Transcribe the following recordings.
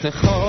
te.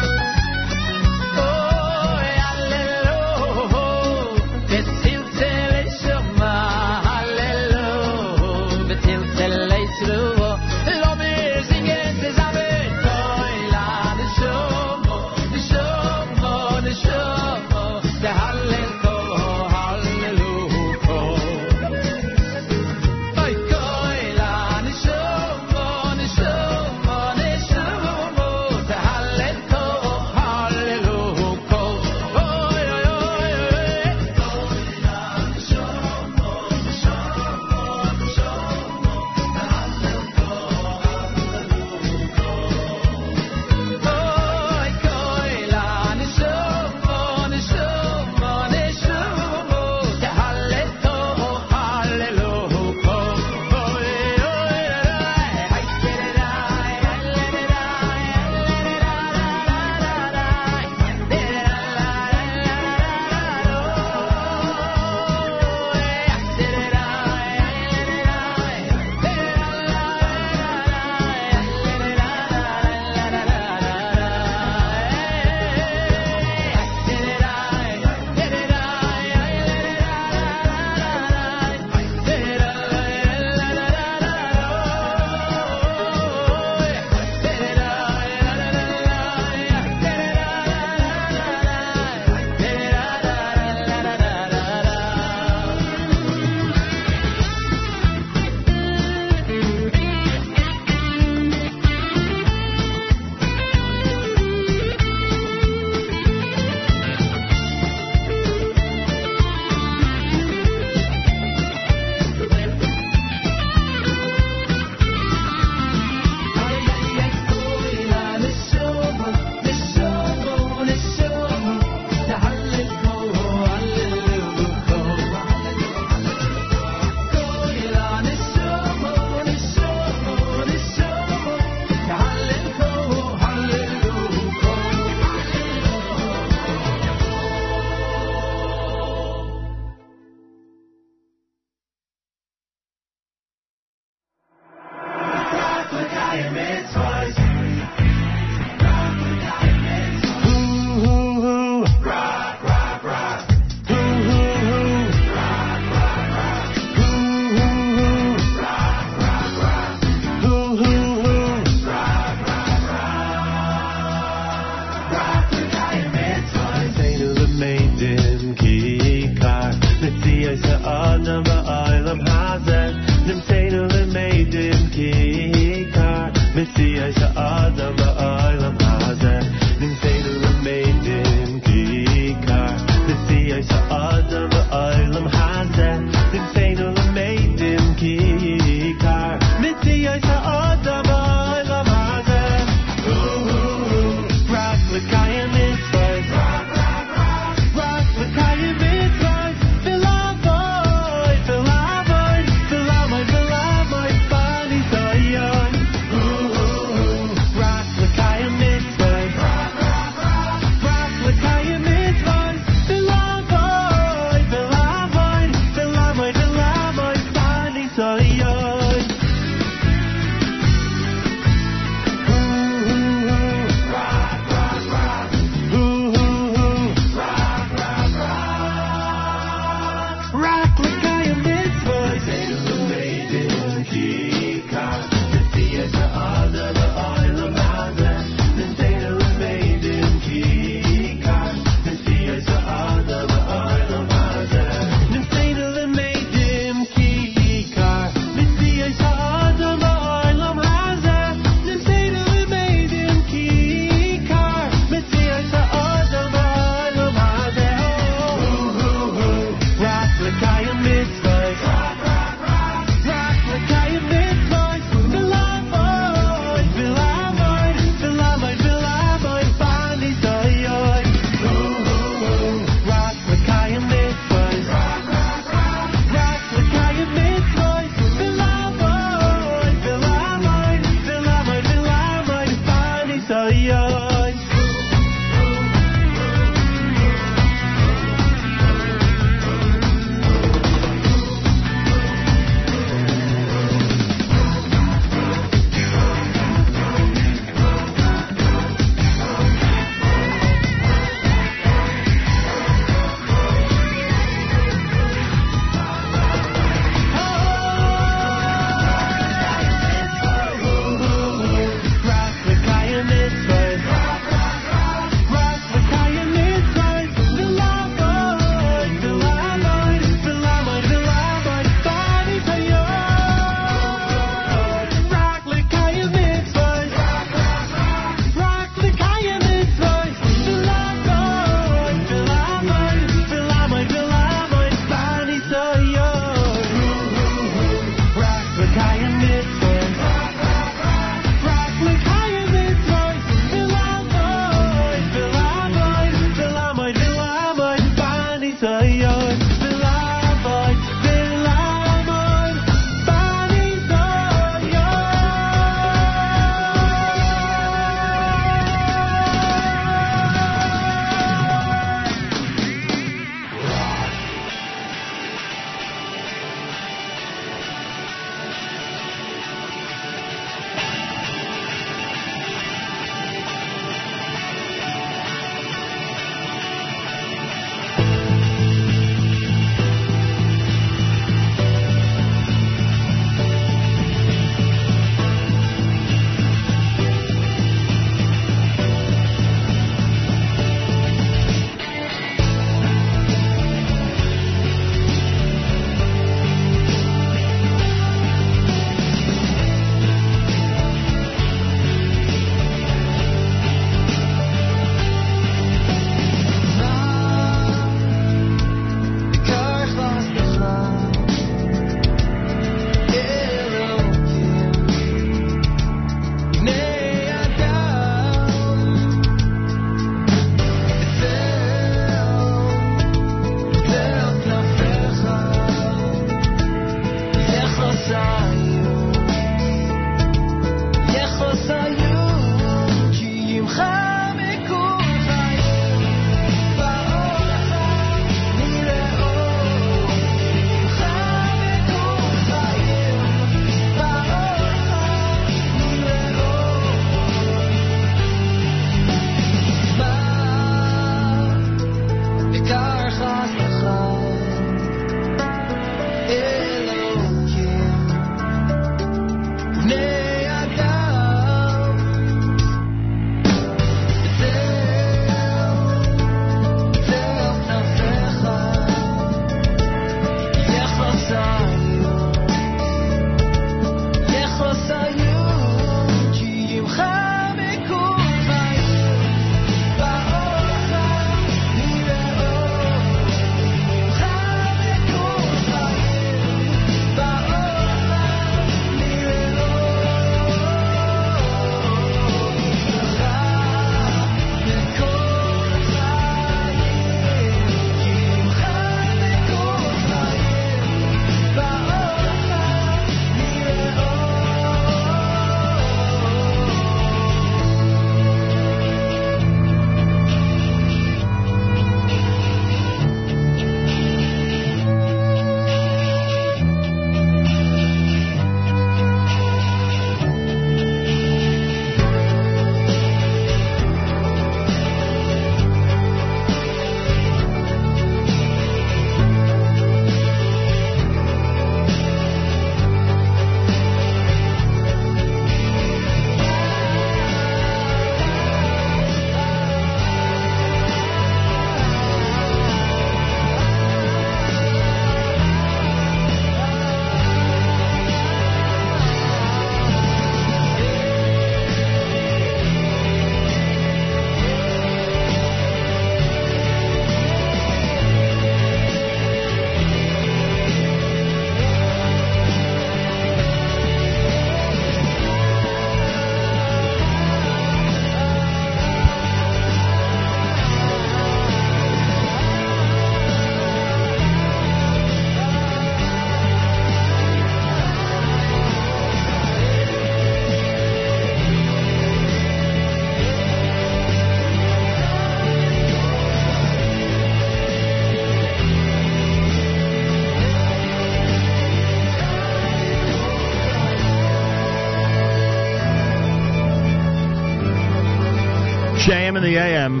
The AM.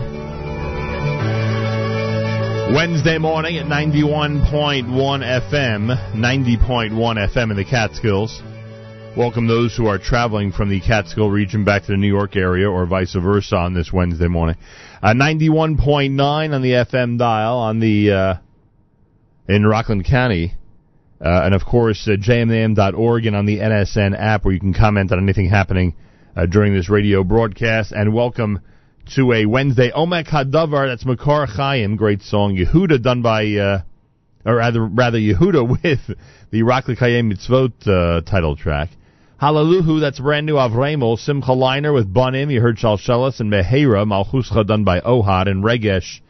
Wednesday morning at 91.1 FM, 90.1 FM in the Catskills. Welcome those who are traveling from the Catskill region back to the New York area or vice versa on this Wednesday morning. Uh, 91.9 on the FM dial on the uh, in Rockland County. Uh, and of course, uh, jmam.org and on the NSN app where you can comment on anything happening uh, during this radio broadcast. And welcome to a Wednesday Omek Hadavar. That's Makar Chaim, great song. Yehuda done by, uh, or rather, rather Yehuda with the Rockland Chaim Mitzvot uh, title track. Hallelujah, that's brand new Avremel. Simcha Leiner with Bonim, You heard Shalshelis and Mehera. Malchuscha done by Ohad and Regesh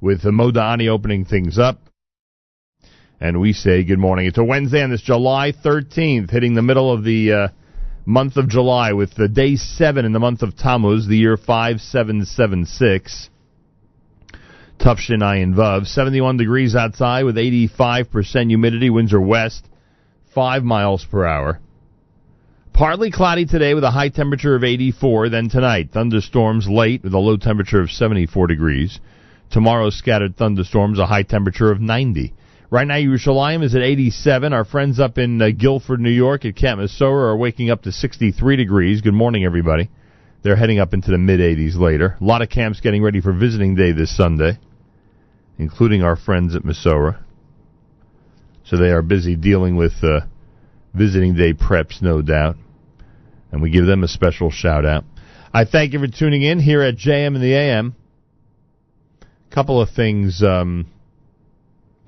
with the Modani opening things up. And we say good morning. It's a Wednesday on this July 13th, hitting the middle of the uh, month of July with the day 7 in the month of Tammuz, the year 5776. Tufshin Ayin Vav. 71 degrees outside with 85% humidity. Winds are west, 5 miles per hour. Partly cloudy today with a high temperature of 84. Then tonight, thunderstorms late with a low temperature of 74 degrees. Tomorrow, scattered thunderstorms, a high temperature of 90. Right now, Yerushalayim is at 87. Our friends up in uh, Guilford, New York at Camp Masora are waking up to 63 degrees. Good morning, everybody. They're heading up into the mid 80s later. A lot of camps getting ready for visiting day this Sunday, including our friends at Masora. So they are busy dealing with uh, visiting day preps, no doubt. And we give them a special shout out. I thank you for tuning in here at JM and the AM. A Couple of things. Um,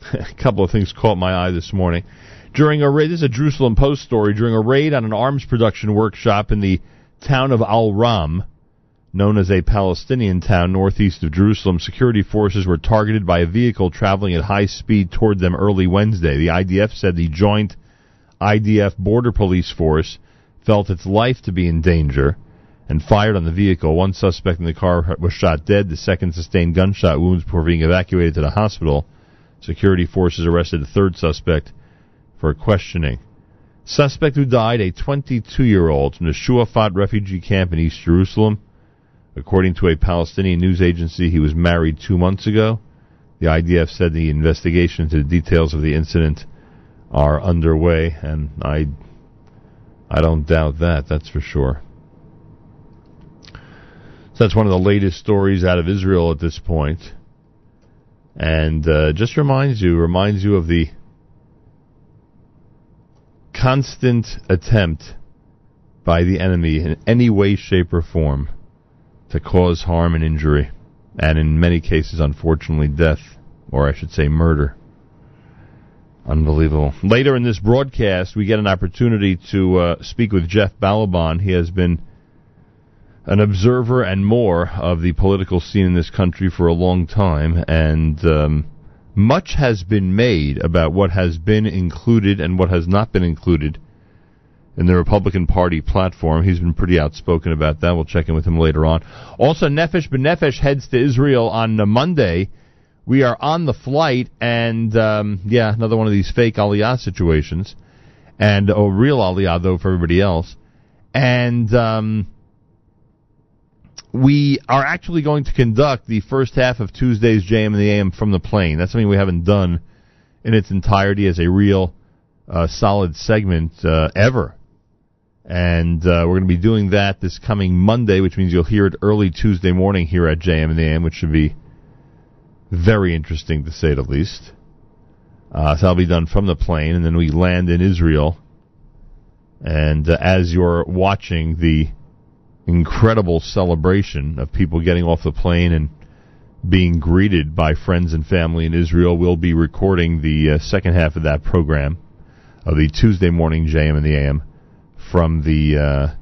a couple of things caught my eye this morning. During a raid, this is a Jerusalem Post story. During a raid on an arms production workshop in the town of Al Ram, known as a Palestinian town northeast of Jerusalem, security forces were targeted by a vehicle traveling at high speed toward them early Wednesday. The IDF said the joint IDF border police force felt its life to be in danger and fired on the vehicle. One suspect in the car was shot dead. The second sustained gunshot wounds before being evacuated to the hospital. Security forces arrested a third suspect for questioning. Suspect who died, a 22-year-old from the Shuafat refugee camp in East Jerusalem. According to a Palestinian news agency, he was married two months ago. The IDF said the investigation into the details of the incident are underway, and I, I don't doubt that. That's for sure. So that's one of the latest stories out of Israel at this point and uh, just reminds you reminds you of the constant attempt by the enemy in any way, shape, or form to cause harm and injury, and in many cases, unfortunately, death, or I should say, murder. Unbelievable. Later in this broadcast, we get an opportunity to uh, speak with Jeff Ballabon. He has been an observer and more of the political scene in this country for a long time, and um, much has been made about what has been included and what has not been included in the Republican Party platform. He's been pretty outspoken about that. We'll check in with him later on. Also, Nefesh B'Nefesh heads to Israel on Monday. We are on the flight, and um, yeah, another one of these fake Aliyah situations, and a real Aliyah though for everybody else, and. Um, we are actually going to conduct the first half of Tuesday's JM and the AM from the plane. That's something we haven't done in its entirety as a real uh, solid segment uh, ever. And uh, we're going to be doing that this coming Monday, which means you'll hear it early Tuesday morning here at JM and the AM, which should be very interesting to say the least. Uh, so that'll be done from the plane, and then we land in Israel. And uh, as you're watching the incredible celebration of people getting off the plane and being greeted by friends and family in Israel. We'll be recording the uh, second half of that program of the Tuesday morning JM and the AM from the uh,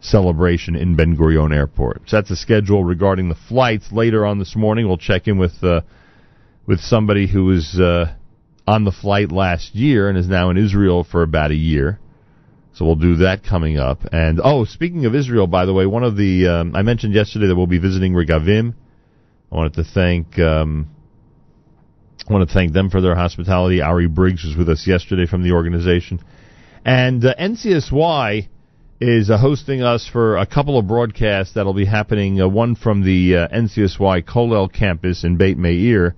celebration in Ben Gurion Airport. So that's the schedule regarding the flights. Later on this morning, we'll check in with uh, with somebody who was uh, on the flight last year and is now in Israel for about a year. So we'll do that coming up. And oh, speaking of Israel, by the way, one of the um, I mentioned yesterday that we'll be visiting Regavim. I wanted to thank um, I want to thank them for their hospitality. Ari Briggs was with us yesterday from the organization, and uh, NCSY is uh, hosting us for a couple of broadcasts that'll be happening. Uh, one from the uh, NCSY Kollel campus in Beit Meir,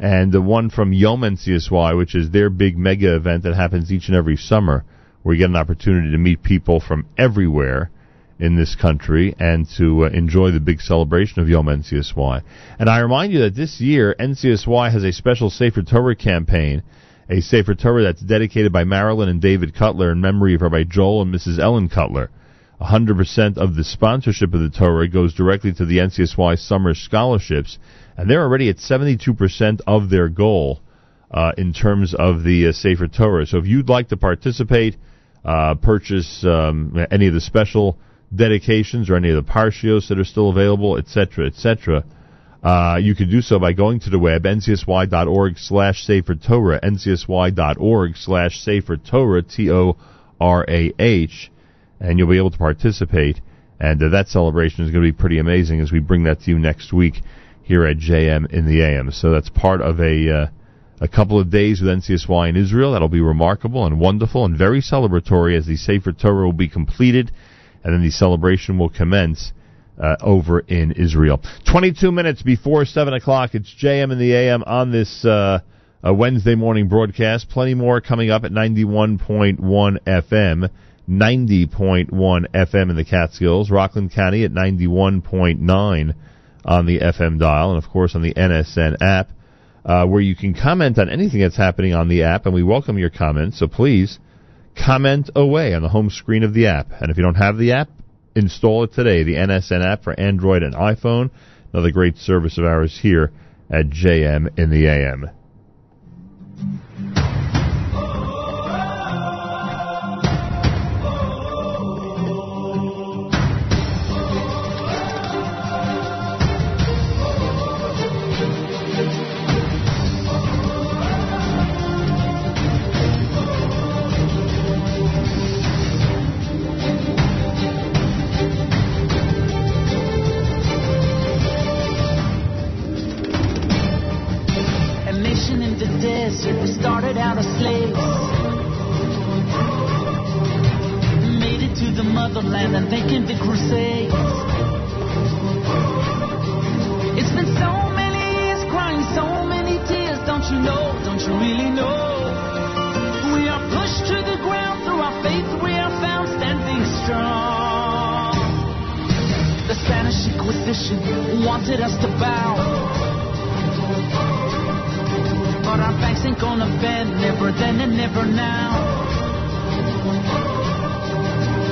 and the one from Yom NCSY, which is their big mega event that happens each and every summer, where you get an opportunity to meet people from everywhere in this country and to uh, enjoy the big celebration of Yom NCSY. And I remind you that this year NCSY has a special Sefer Torah campaign, a Sefer Torah that's dedicated by Marilyn and David Cutler in memory of Rabbi Joel and Mrs. Ellen Cutler. 100% of the sponsorship of the Torah goes directly to the NCSY summer scholarships, and they're already at 72% of their goal uh, in terms of the uh, Sefer Torah. So if you'd like to participate, uh, purchase um, any of the special dedications or any of the parshios that are still available, etc., etc., uh, you can do so by going to the web, ncsy.org slash Sefer Torah, ncsy.org slash Sefer Torah, T-O-R-A-H, and you'll be able to participate. And uh, that celebration is going to be pretty amazing as we bring that to you next week here at JM in the AM. So that's part of a uh, a couple of days with NCSY in Israel. That'll be remarkable and wonderful and very celebratory as the Sefer Torah will be completed and then the celebration will commence uh, over in Israel. 22 minutes before 7 o'clock, it's JM in the AM on this uh, Wednesday morning broadcast. Plenty more coming up at 91.1 FM, 90.1 FM in the Catskills, Rockland County at 91.9 on the FM dial, and of course on the NSN app. Uh, where you can comment on anything that's happening on the app, and we welcome your comments. So please comment away on the home screen of the app. And if you don't have the app, install it today. The NSN app for Android and iPhone. Another great service of ours here at JM in the AM. Ain't gonna bend, never then and never now.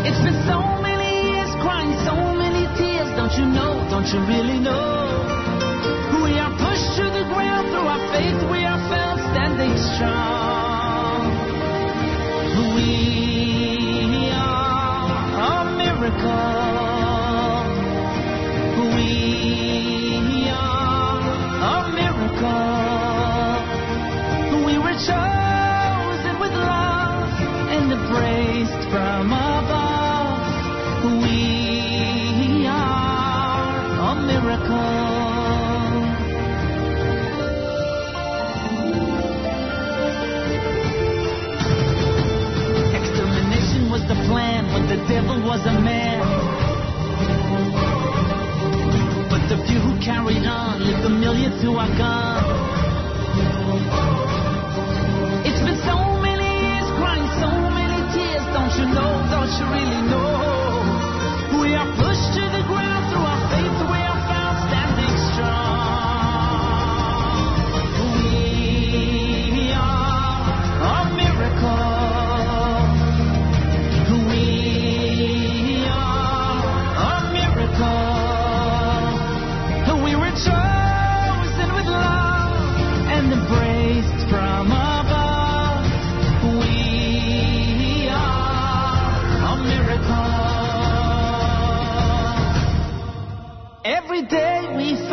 It's been so many years crying so many tears, don't you know, don't you really know? We are pushed to the ground through our faith, we are found standing strong. We are a miracle. Devil was a man. But the few who carried on lived a million to our gun. It's been so many years crying so many tears. Don't you know? Don't you really know? We are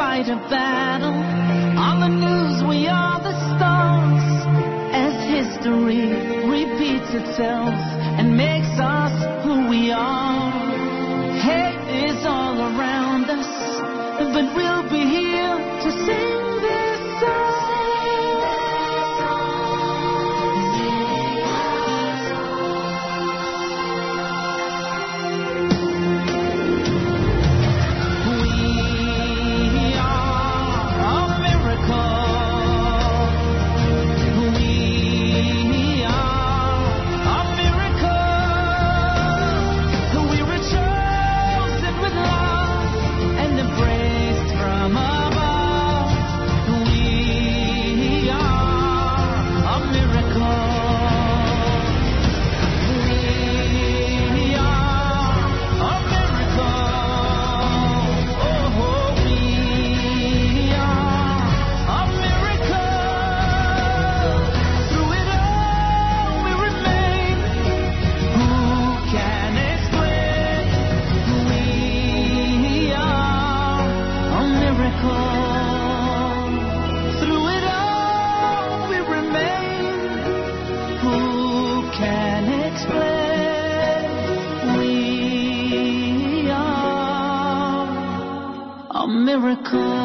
fight a battle. On the news we are the stars. As history repeats itself miracle.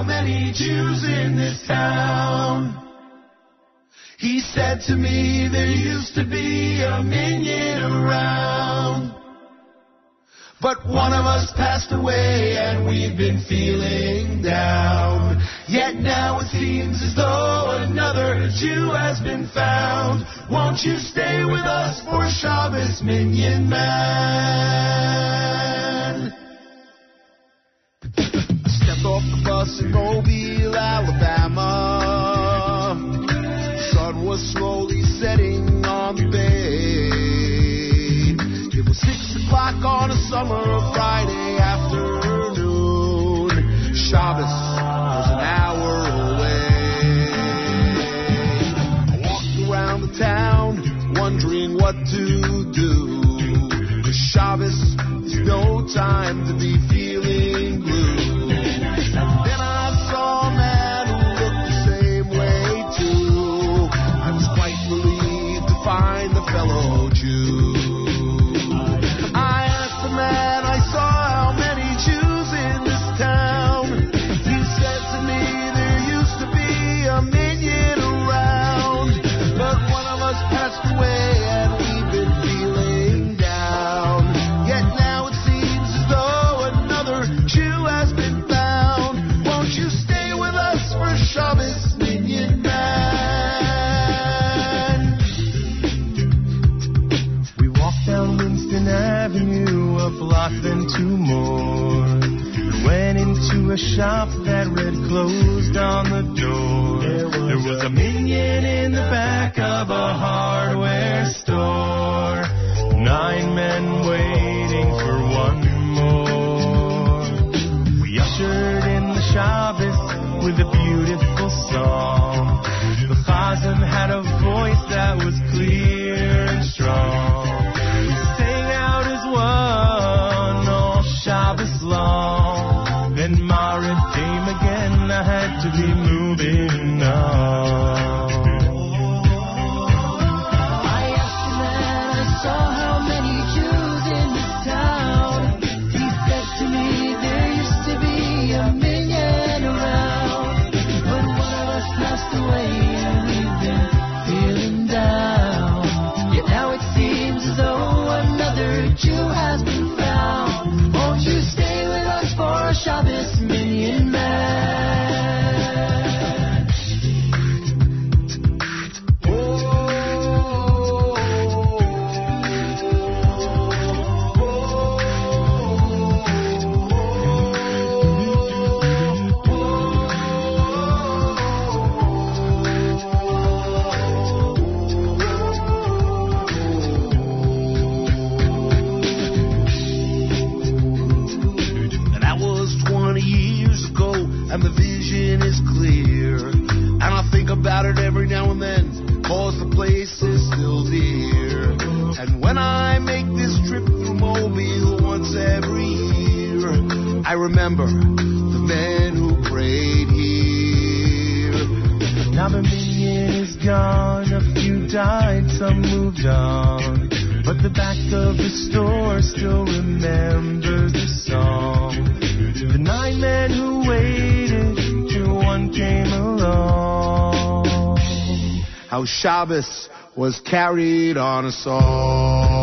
how many Jews in this town. He said to me, there used to be a minyan around. But one of us passed away and we've been feeling down. Yet now it seems as though another Jew has been found. Won't you stay with us for Shabbos, Minyan Man? I stepped off us in Mobile, Alabama. Sun was slowly setting on the bay. It was six o'clock on a summer Friday afternoon. Shabbos was an hour away. I walked around the town wondering what to do. Cause Shabbos is no time to be a shop that read closed on the door. There was a minyan in the back of a hall. was carried on a song.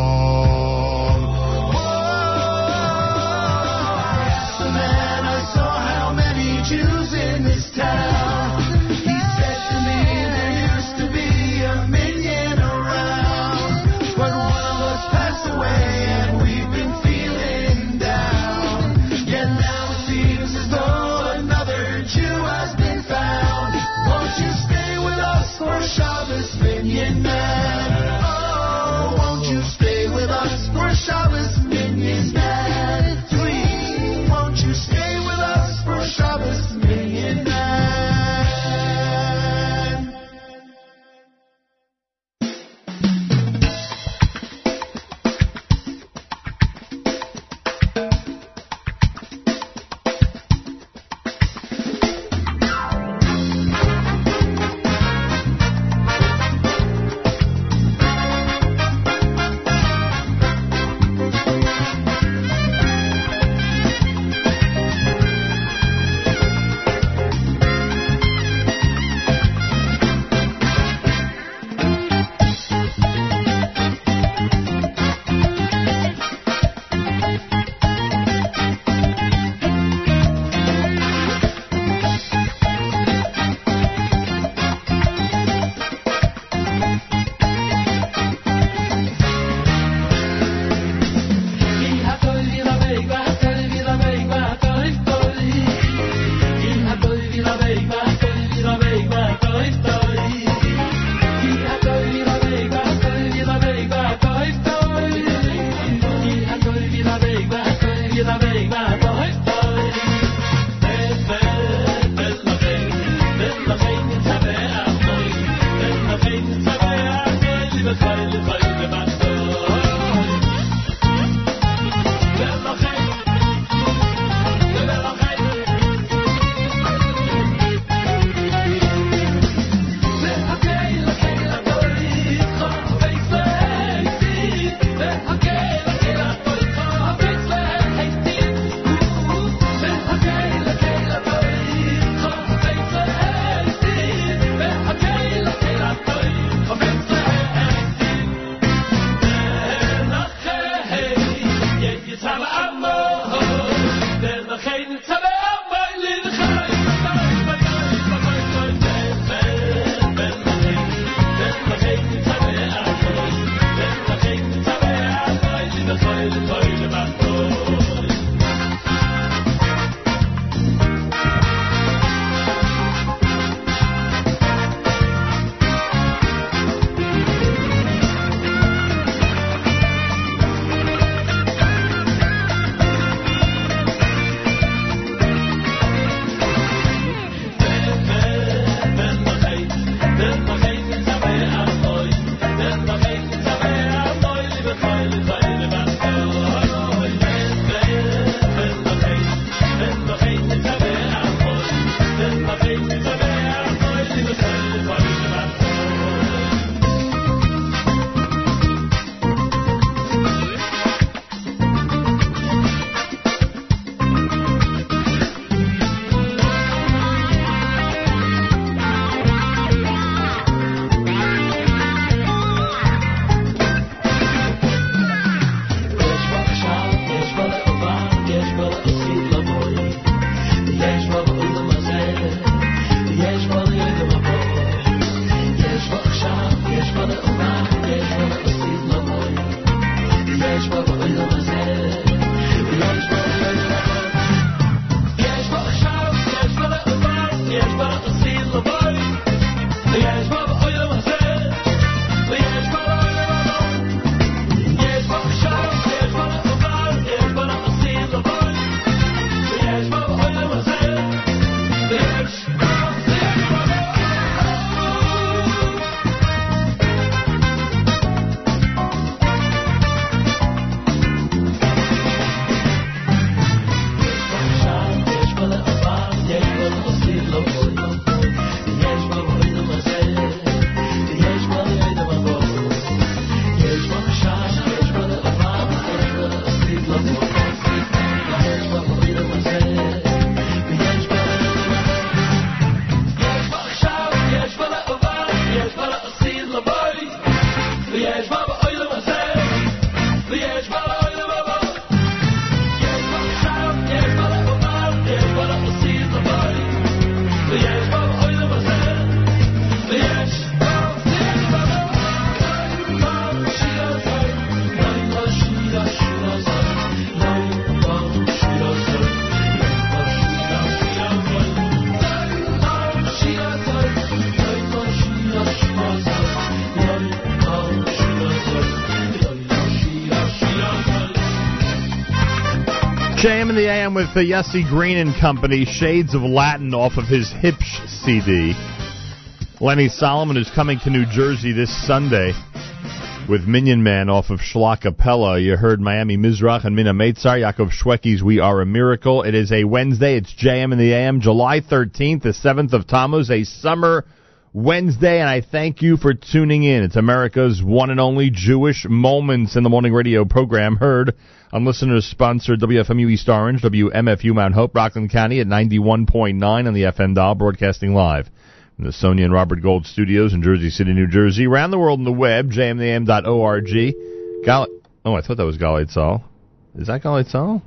Jews In the AM with the Yossi Green and Company, Shades of Latin off of his Hipsh CD. Lenny Solomon is coming to New Jersey this Sunday with Minyan Man off of Shlockapella. You heard Miami Mizrach and Mina Meitzar, Yaakov Shwekey's We Are a Miracle. It is a Wednesday. It's JM in the AM, July 13th, the 7th of Tammuz, a summer Wednesday, and I thank you for tuning in. It's America's one and only Jewish Moments in the Morning radio program, heard on listeners sponsored WFMU East Orange, WMFU Mount Hope, Rockland County at 91.9 on the FM dial, broadcasting live from the Sonia and Robert Gold studios in Jersey City, New Jersey. Around the world on the web, jmam.org. Gal- oh, I thought that was Galei Tzahal. Is that Galei Tzahal?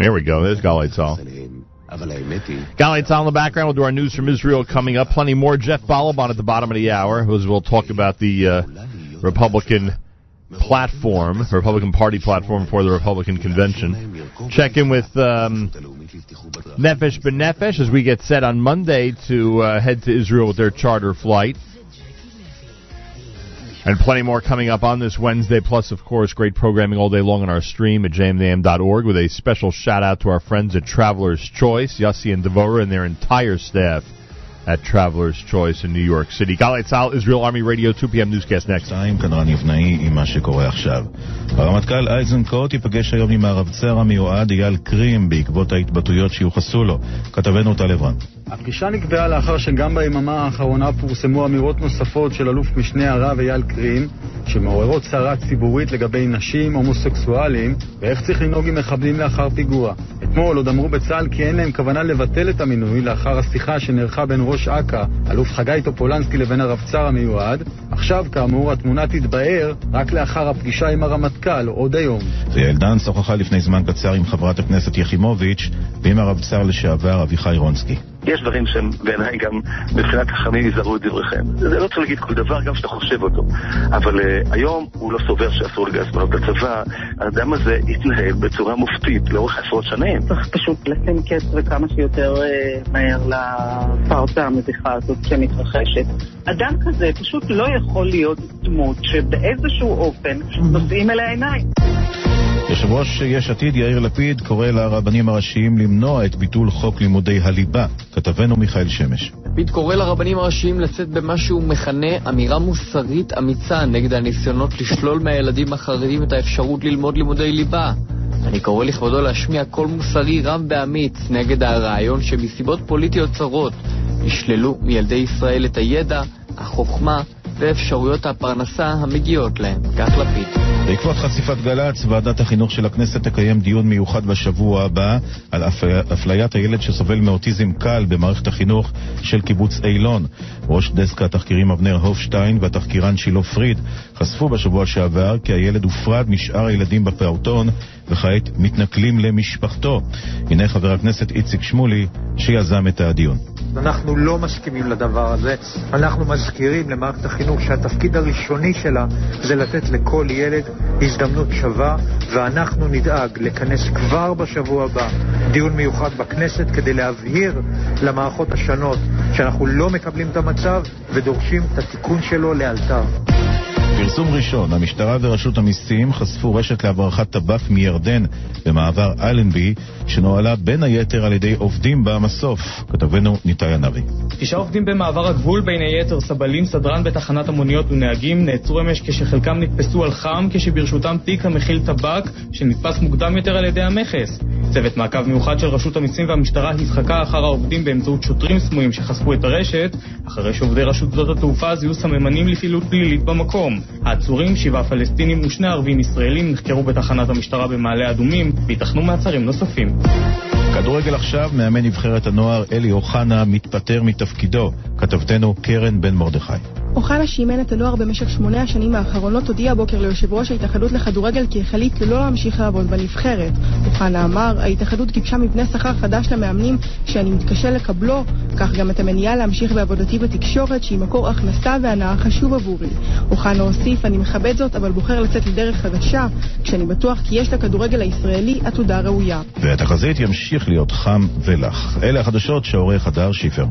There we go. There's Galei Tzahal. Galei Tzahal in the background. We'll do our news from Israel coming up. Plenty more. Jeff Ballabon at the bottom of the hour, as we'll talk about the uh, Republican platform, Republican Party platform for the Republican convention. Check in with um, Nefesh B'Nefesh as we get set on Monday to uh, head to Israel with their charter flight. And plenty more coming up on this Wednesday, plus, of course, great programming all day long on our stream at jmintheam.org with a special shout out to our friends at Traveler's Choice, Yossi and Devora, and their entire staff at Traveler's Choice in New York City. Galei Tzahal, Israel Army Radio, 2 p.m. newscast next. חיים כנרן יבנאי עם מה שקורה עכשיו. הרמטכ"ל אייזנקוט ייפגש היום עם הרבצר המיועד אייל קרים בעקבות ההתבטאויות שיוחסו לו. כתבנו טל עברן. הפגישה נקבעה לאחר שגם ביממה האחרונה פורסמו אמירות נוספות של אלוף משנה הרב אייל קרים, שמעוררות סערה ציבורית לגבי נשים, הומוסקסואלים, ואיך צריך לנהוג עם מחבלים לאחר פיגוע. אתמול עוד אמרו בצה"ל כי אין להם כוונה לבטל את המינוי לאחר השיחה שנערכה בין ראש אכ"א, אלוף חגי טופולנסקי לבין הרבצר המיועד. עכשיו, כאמור, התמונה תתבהר רק לאחר הפגישה עם הרמטכ"ל עוד היום. ויעל דן שוחחה לפני זמן קצר עם חברת הכנסת יחימוביץ' ועם הרבצר לשעבר אביחי רונסקי. יש דברים שהם בעיניי גם מבחינת חכמים יזהרו את דבריכם. זה לא צריך להגיד כל דבר, גם שאתה חושב אותו. אבל uh, היום הוא לא סובר שאסור לגייס בנות לצבא. האדם הזה התנהל בצורה מופתית לאורך עשרות שנים. צריך פשוט לשים קץ וכמה שיותר uh, מהר לפרצה המביכה הזאת שמתרחשת. אדם כזה פשוט לא יכול להיות דמות שבאיזשהו אופן נושאים אליה עיניים. יושב ראש יש עתיד יאיר לפיד קורא לרבנים הראשיים למנוע את ביטול חוק לימודי הליבה. כתבנו מיכאל שמש. לפיד קורא לרבנים הראשיים לצאת במה שהוא מכנה אמירה מוסרית אמיצה נגד הניסיונות לשלול מהילדים החרדים את האפשרות ללמוד לימודי ליבה. אני קורא לכבודו להשמיע קול מוסרי רם ואמיץ נגד הרעיון שמסיבות פוליטיות צרות ישללו מילדי ישראל את הידע, החוכמה ואפשרויות הפרנסה המגיעות להם. כך לפיד. בעקבות חשיפת גל"צ, ועדת החינוך של הכנסת תקיים דיון מיוחד בשבוע הבא על אפליית הילד שסובל מאוטיזם קל במערכת החינוך של קיבוץ אילון. ראש דסק התחקירים אבנר הופשטיין והתחקירן שילה פריד חשפו בשבוע שעבר כי הילד הופרד משאר הילדים בפעוטון וכעת מתנכלים למשפחתו. הנה חבר הכנסת איציק שמולי שיזם את הדיון. אנחנו לא מסכימים לדבר הזה. אנחנו מזכירים למערכת החינוך שהתפקיד הראשוני שלה זה לתת לכל ילד הזדמנות שווה, ואנחנו נדאג לכנס כבר בשבוע הבא דיון מיוחד בכנסת כדי להבהיר למערכות השונות שאנחנו לא מקבלים את המצב ודורשים את התיקון שלו לאלתר. פרסום ראשון, המשטרה ורשות המיסים חשפו רשת להברחת טבק מירדן במעבר אלנבי, שנוהלה בין היתר על ידי עובדים במסוף. כתבנו ניתאי ענבי. תשעה עובדים במעבר הגבול, בין היתר סבלים, סדרן בתחנת המוניות ונהגים, נעצרו אמש כשחלקם נתפסו על חם, כשברשותם תיק המכיל טבק, שנתפס מוקדם יותר על ידי המכס. צוות מעקב מיוחד של רשות המיסים והמשטרה הזחקה אחר העובדים באמצעות שוטרים סמויים שחשפו את הרשת, אחרי שעובדי רשות שדות התעופה זיהו סממנים לפעילות פלילית במקום. העצורים, שבעה פלסטינים ושני ערבים ישראלים, נחקרו בתחנת המשטרה במעלה אדומים, וייתכנו מעצרים נוספים. כדורגל עכשיו, מאמן נבחרת הנוער אלי אוחנה מתפטר מתפקידו. כתבתנו קרן בן מרדכי. אוחנה שאימן את הנוער במשך שמונה השנים האחרונות הודיע הבוקר ליושב ראש ההתאחדות לכדורגל כי החליט לא להמשיך לעבוד בנבחרת. אוחנה אמר, ההתאחדות גיבשה מבנה שכר חדש למאמנים שאני מתקשה לקבלו, כך גם את המניעה להמשיך בעבודתי בתקשורת שהיא מקור הכנסה והנאה חשוב עבורי. אוחנה הוסיף, אני מכבד זאת אבל בוחר לצאת לדרך חדשה, כשאני בטוח כי יש לכדורגל הישראלי עתודה ראויה. והתחזית ימשיך להיות חם ולח. אלה החדשות שעורך הדר שיפר.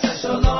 最初の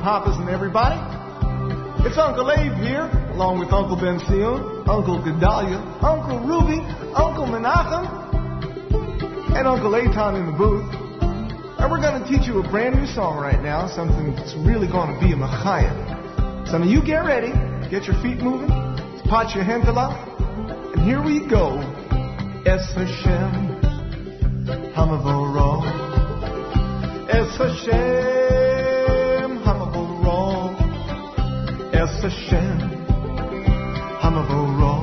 papas and everybody. It's Uncle Abe here, along with Uncle Ben Sion, Uncle Gedalia, Uncle Ruby, Uncle Menachem, and Uncle Aton in the booth. And we're going to teach you a brand new song right now, something that's really going to be a machayim. So now you get ready, get your feet moving, pot your hentala, and here we go. Es Hashem, Hamavoro. Es Hashem, Hashem, Hamavoro. Baruch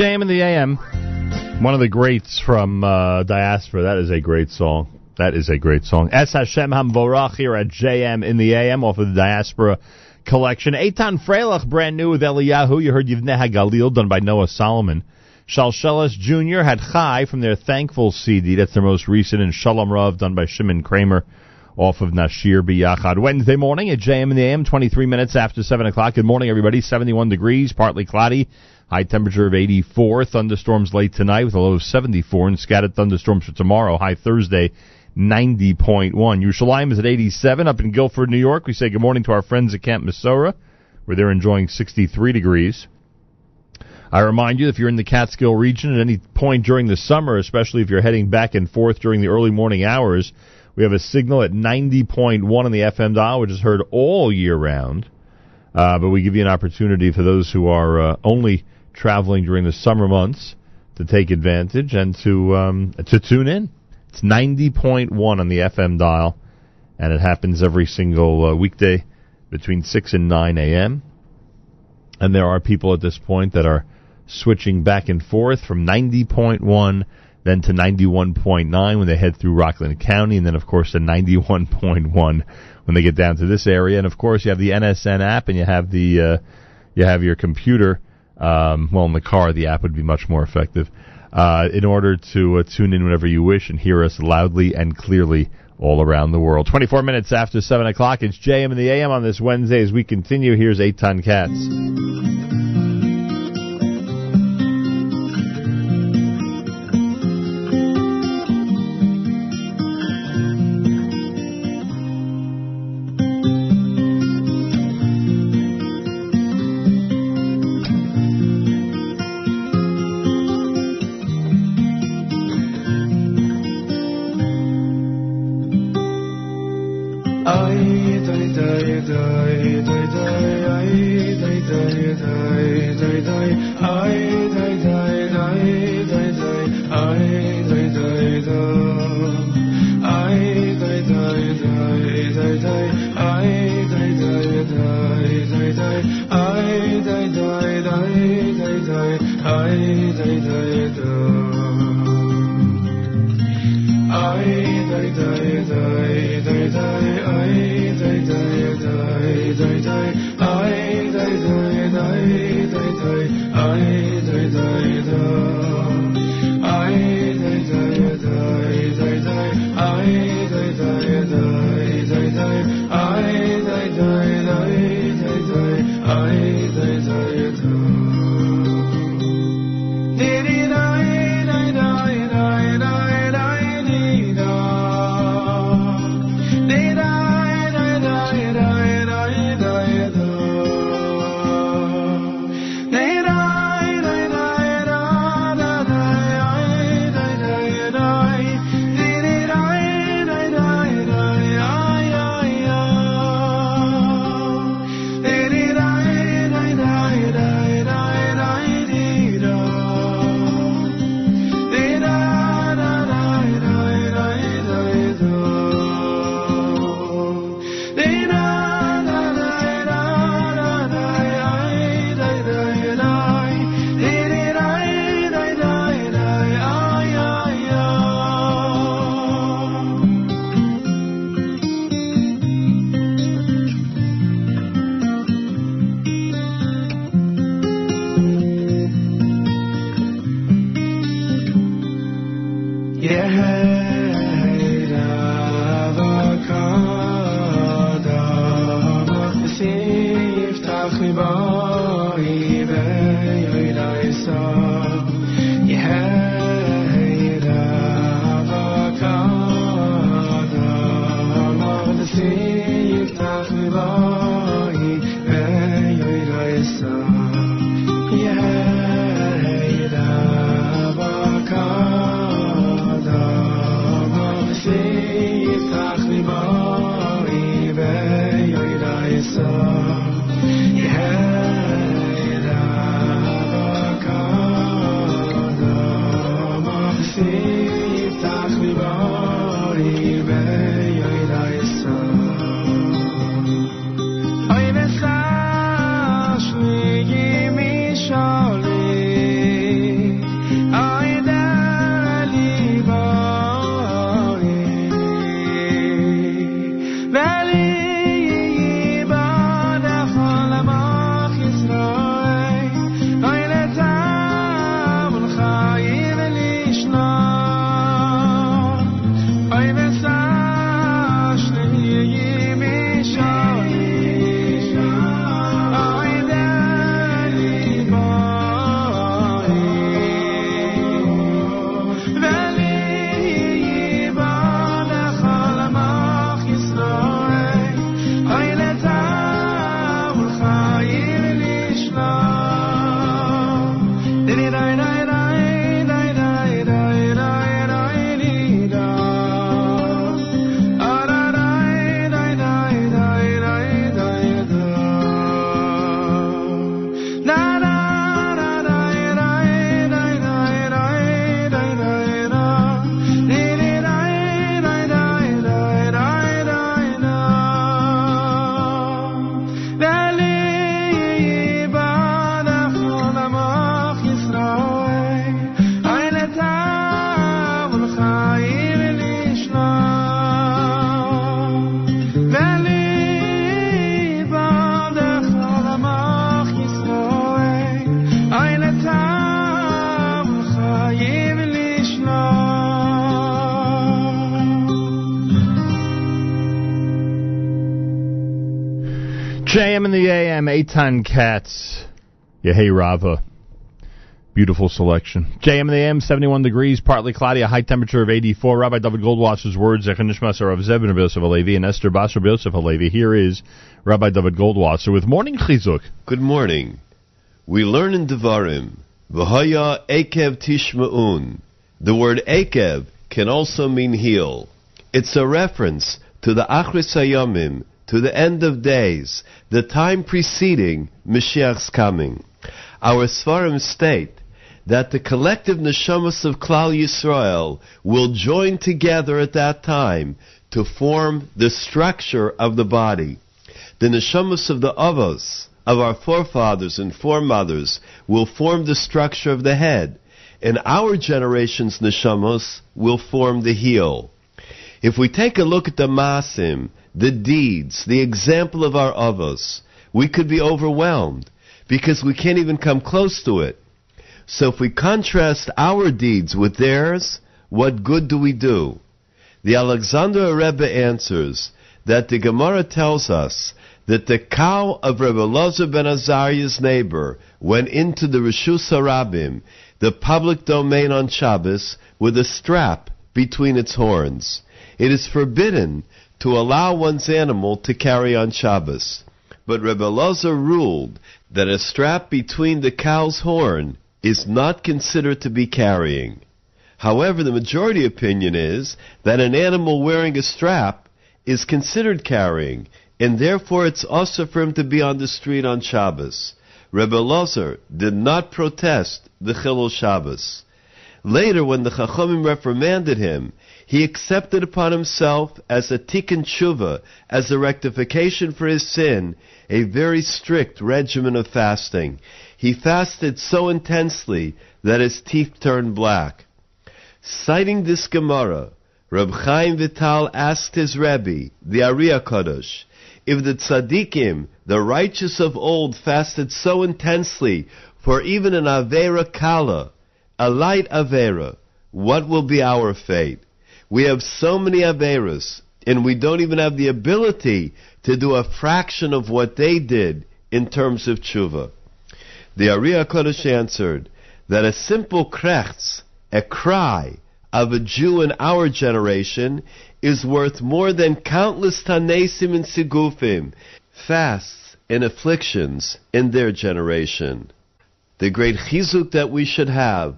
JM in the AM. One of the greats from uh, Diaspora. That is a great song. That is a great song. Es Hashem Hamvorach here at JM in the AM off of the Diaspora collection. Eitan Freilich, brand new with Eliyahu. You heard Yivneh HaGalil, done by Noah Solomon. Shalsheles Jr. had Chai from their Thankful CD. That's their most recent. And Shalom Rav, done by Shimon Kramer off of Nashir Biyachad. Wednesday morning at JM in the AM, 23 minutes after 7 o'clock. Good morning, everybody. 71 degrees, partly cloudy. High temperature of 84. Thunderstorms late tonight with a low of 74 and scattered thunderstorms for tomorrow. High Thursday, 90.1. Yerushalayim is at 87. Up in Guilford, New York, we say good morning to our friends at Camp Mesorah, where they're enjoying 63 degrees. I remind you, if you're in the Catskill region at any point during the summer, especially if you're heading back and forth during the early morning hours, we have a signal at 90.1 on the FM dial, which is heard all year round. Uh, but we give you an opportunity for those who are uh, only traveling during the summer months to take advantage and to um, to tune in. It's 90.1 on the FM dial, and it happens every single uh, weekday between 6 and 9 a.m. And there are people at this point that are switching back and forth from 90.1 then to 91.9 when they head through Rockland County, and then of course to 91.1 when they get down to this area. And of course you have the NSN app, and you have the uh, you have your computer. Um, well, in the car, the app would be much more effective uh, in order to uh, tune in whenever you wish and hear us loudly and clearly all around the world. 24 minutes after 7 o'clock, it's JM and the AM on this Wednesday as we continue. Here's 8 Ton Cats. AM, Cats. Yeah, hey Rava. Beautiful selection. JM in the AM, 71 degrees, partly cloudy, a high temperature of 84. Rabbi David Goldwasser's words, Zechanishmas are of Zebin Yosef Halevi and Esther Basar Yosef Halevi. Here is Rabbi David Goldwasser with Morning Chizuk. Good morning. We learn in Devarim, V'haya Ekev Tishma'un. The word Ekev can also mean heel. It's a reference to the Achris Hayomim, to the end of days, the time preceding Mashiach's coming. Our Svarim state that the collective neshamas of Klal Yisrael will join together at that time to form the structure of the body. The neshamas of the avos, of our forefathers and foremothers, will form the structure of the head, and our generation's neshamos will form the heel. If we take a look at the maasim, the deeds, the example of our avos, we could be overwhelmed because we can't even come close to it. So if we contrast our deeds with theirs, what good do we do? The Alexander Rebbe answers that the Gemara tells us that the cow of Rebbe Lozer ben Azariah's neighbor went into the Rishus Harabim, the public domain on Shabbos, with a strap between its horns. It is forbidden to allow one's animal to carry on Shabbos. But Rebbe Lozer ruled that a strap between the cow's horn is not considered to be carrying. However, the majority opinion is that an animal wearing a strap is considered carrying, and therefore it's also for him to be on the street on Shabbos. Rebbe Lozer did not protest the Chilul Shabbos. Later, when the Chachamim reprimanded him, he accepted upon himself as a tikkun tshuva, as a rectification for his sin, a very strict regimen of fasting. He fasted so intensely that his teeth turned black. Citing this Gemara, Reb Chaim Vital asked his Rebbe, the Ari HaKadosh, if the tzaddikim, the righteous of old, fasted so intensely for even an Avera Kala, a light Avera, what will be our fate? We have so many Averas, and we don't even have the ability to do a fraction of what they did in terms of tshuva. The Ari HaKadosh answered that a simple krechts, a cry of a Jew in our generation, is worth more than countless tanesim and sigufim, fasts and afflictions in their generation. The great chizuk that we should have,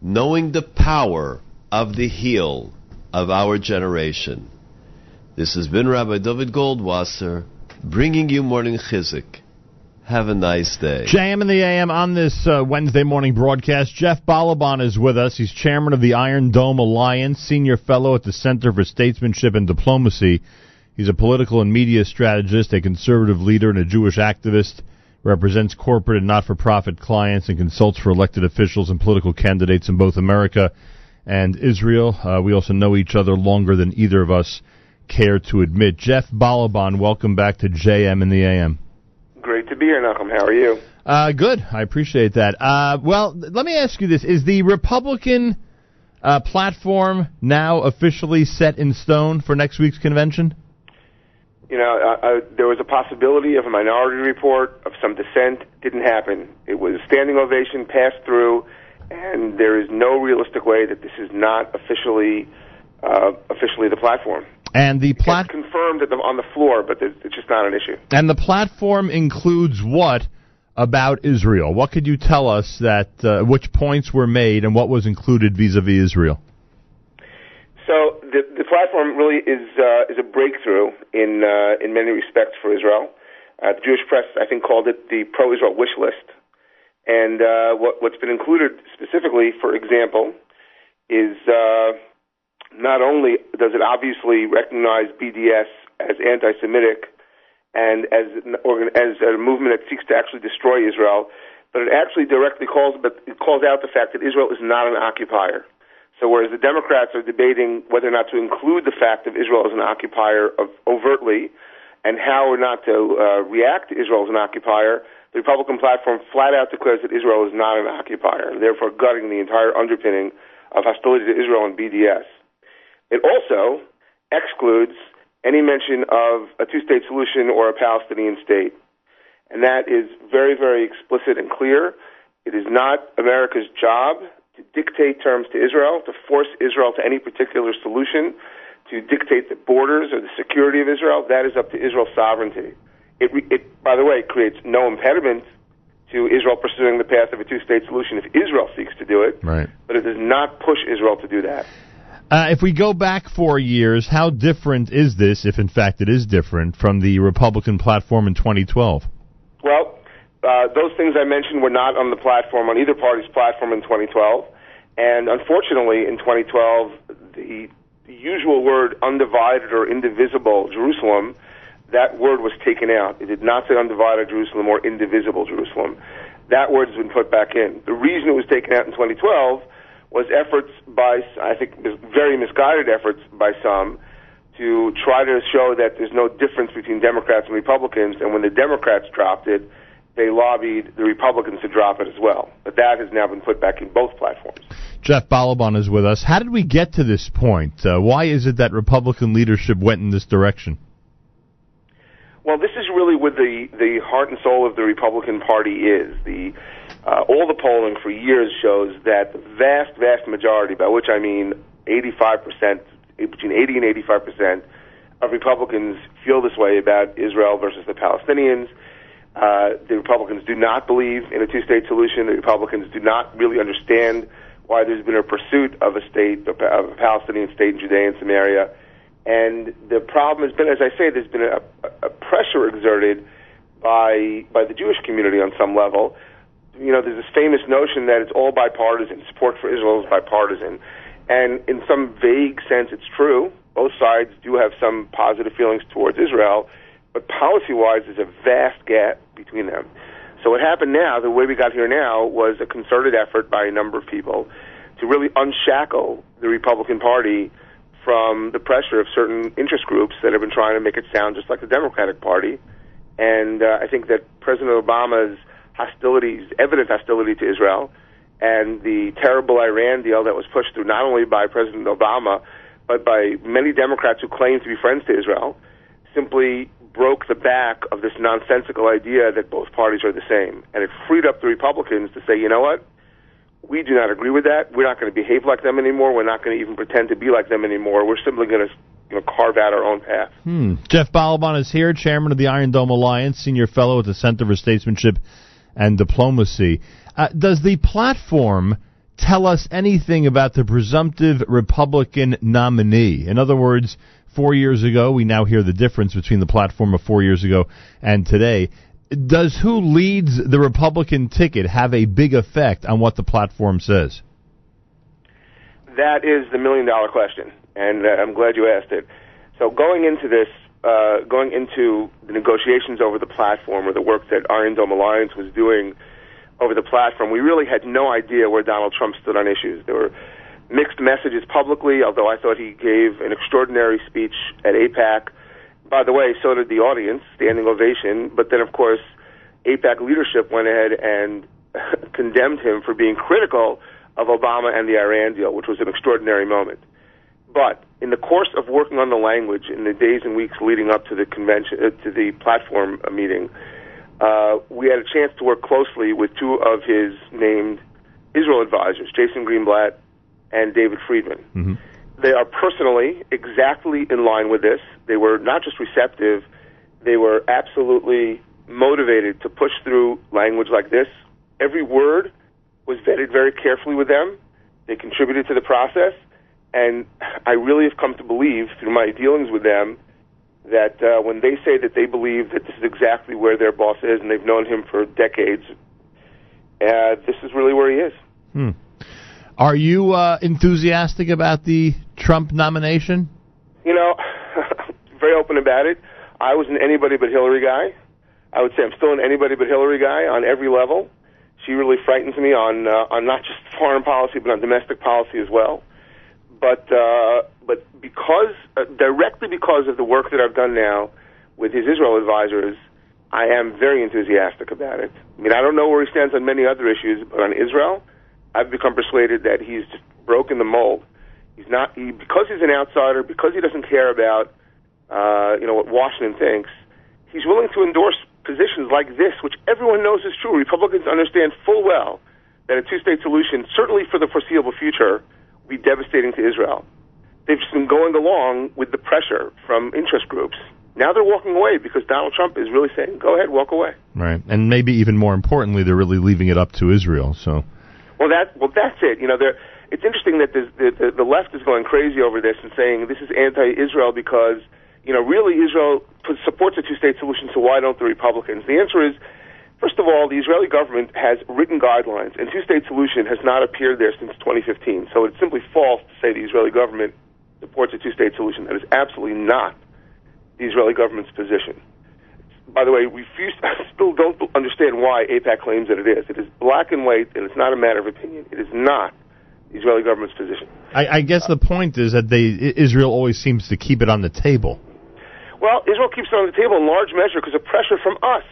knowing the power of the heel of our generation. This has been Rabbi David Goldwasser bringing you morning chizuk. Have a nice day. JM in the AM on this uh, Wednesday morning broadcast. Jeff Ballabon is with us. He's chairman of the Iron Dome Alliance, senior fellow at the Center for Statesmanship and Diplomacy. He's a political and media strategist, a conservative leader, and a Jewish activist. Represents corporate and not-for-profit clients and consults for elected officials and political candidates in both America and Israel. Uh, we also know each other longer than either of us care to admit. Jeff Ballabon, welcome back to JM in the AM. Great to be here, Nachum. How are you? Uh, good. I appreciate that. Uh, well, let me ask you this: Is the Republican uh, platform now officially set in stone for next week's convention? You know, uh, uh, there was a possibility of a minority report of some dissent. Didn't happen. It was a standing ovation, passed through, and there is no realistic way that this is not officially uh, officially the platform. And the plat- It's confirmed at the, on the floor, but it's it's just not an issue. and the platform includes what about Israel? What could you tell us that uh, which points were made and what was included vis-a-vis Israel? So the the platform really is uh, is a breakthrough in uh, in many respects for Israel. Uh, the Jewish press, I think, called it the pro-Israel wish list. And uh, what what's been included specifically, for example, is uh, not only does it obviously recognize BDS as anti-Semitic and as an as a movement that seeks to actually destroy Israel, but it actually directly calls but it calls out the fact that Israel is not an occupier. So whereas the Democrats are debating whether or not to include the fact of Israel as an occupier of overtly and how or not to uh, react to Israel as an occupier, the Republican platform flat out declares that Israel is not an occupier, and therefore gutting the entire underpinning of hostility to Israel and BDS. It also excludes any mention of a two-state solution or a Palestinian state. and that is very, very explicit and clear. It is not America's job to dictate terms to Israel, to force Israel to any particular solution, to dictate the borders or the security of Israel. That is up to Israel's sovereignty. It, it by the way, creates no impediment to Israel pursuing the path of a two-state solution if Israel seeks to do it, Right. but it does not push Israel to do that. Uh, if we go back four years, how different is this, if in fact it is different, from the Republican platform in 2012? Well, uh, those things I mentioned were not on the platform, on either party's platform in 2012. And unfortunately, in 2012, the, the usual word undivided or indivisible Jerusalem, that word was taken out. It did not say undivided Jerusalem or indivisible Jerusalem. That word has been put back in. The reason it was taken out in 2012 was efforts by, I think, very misguided efforts by some to try to show that there's no difference between Democrats and Republicans. And when the Democrats dropped it, they lobbied the Republicans to drop it as well. But that has now been put back in both platforms. Jeff Ballabon is with us. How did we get to this point? Uh, why is it that Republican leadership went in this direction? Well, this is really what the the heart and soul of the Republican Party is. The uh, all the polling for years shows that the vast, vast majority, by which I mean 85 percent, between 80 and 85 percent of Republicans feel this way about Israel versus the Palestinians. Uh, the Republicans do not believe in a two-state solution. The Republicans do not really understand why there's been a pursuit of a state, of a Palestinian state in Judea and Samaria. And the problem has been, as I say, there's been a, a pressure exerted by by the Jewish community on some level. You know, there's this famous notion that it's all bipartisan. Support for Israel is bipartisan, and in some vague sense, it's true. Both sides do have some positive feelings towards Israel, but policy-wise, there's a vast gap between them. So what happened now, the way we got here now, was a concerted effort by a number of people to really unshackle the Republican Party from the pressure of certain interest groups that have been trying to make it sound just like the Democratic Party. And uh, I think that President Obama's hostilities, evident hostility to Israel, and the terrible Iran deal that was pushed through not only by President Obama, but by many Democrats who claim to be friends to Israel, simply broke the back of this nonsensical idea that both parties are the same. And it freed up the Republicans to say, you know what? We do not agree with that. We're not going to behave like them anymore. We're not going to even pretend to be like them anymore. We're simply going to you know, carve out our own path. Hmm. Jeff Ballabon is here, chairman of the Iron Dome Alliance, senior fellow at the Center for Statesmanship and Diplomacy. Uh, does the platform tell us anything about the presumptive Republican nominee? In other words, four years ago, we now hear the difference between the platform of four years ago and today. Does who leads the Republican ticket have a big effect on what the platform says? That is the million dollar question, and uh, I'm glad you asked it. So going into this, uh, going into the negotiations over the platform or the work that Iron Dome Alliance was doing over the platform, we really had no idea where Donald Trump stood on issues. There were mixed messages publicly, although I thought he gave an extraordinary speech at AIPAC. By the way, so did the audience, standing ovation. But then, of course, AIPAC leadership went ahead and condemned him for being critical of Obama and the Iran deal, which was an extraordinary moment. But in the course of working on the language in the days and weeks leading up to the convention, uh, to the platform uh, meeting, uh, we had a chance to work closely with two of his named Israel advisors, Jason Greenblatt and David Friedman. Mm-hmm. They are personally exactly in line with this. They were not just receptive, they were absolutely motivated to push through language like this. Every word was vetted very carefully with them. They contributed to the process. And I really have come to believe through my dealings with them that uh, when they say that they believe that this is exactly where their boss is and they've known him for decades, uh, this is really where he is. Hmm. Are you uh, enthusiastic about the Trump nomination? You know, very open about it. I was an anybody but Hillary guy. I would say I'm still an anybody but Hillary guy on every level. She really frightens me on uh, on not just foreign policy but on domestic policy as well. But uh, but because uh, directly because of the work that I've done now with his Israel advisors, I am very enthusiastic about it. I mean, I don't know where he stands on many other issues, but on Israel, I've become persuaded that he's just broken the mold. He's not he, because he's an outsider, because he doesn't care about uh, you know what Washington thinks. he's willing to endorse positions like this, which everyone knows is true. Republicans understand full well that a two-state solution, certainly for the foreseeable future, will be devastating to Israel. They've just been going along with the pressure from interest groups. Now they're walking away because Donald Trump is really saying, "Go ahead, walk away." Right, and maybe even more importantly, they're really leaving it up to Israel. So, Well, that well, that's it. You know. It's interesting that the, the the left is going crazy over this and saying this is anti-Israel because you know really Israel supports a two-state solution. So why don't the Republicans? The answer is, first of all, the Israeli government has written guidelines, and two-state solution has not appeared there since 2015. So it's simply false to say the Israeli government supports a two-state solution. That is absolutely not the Israeli government's position. By the way, we refuse, still don't understand why AIPAC claims that it is. It is black and white, and it's not a matter of opinion. It is not the Israeli government's position. I, I guess the point is that they Israel always seems to keep it on the table. Well, Israel keeps it on the table in large measure because of pressure from us,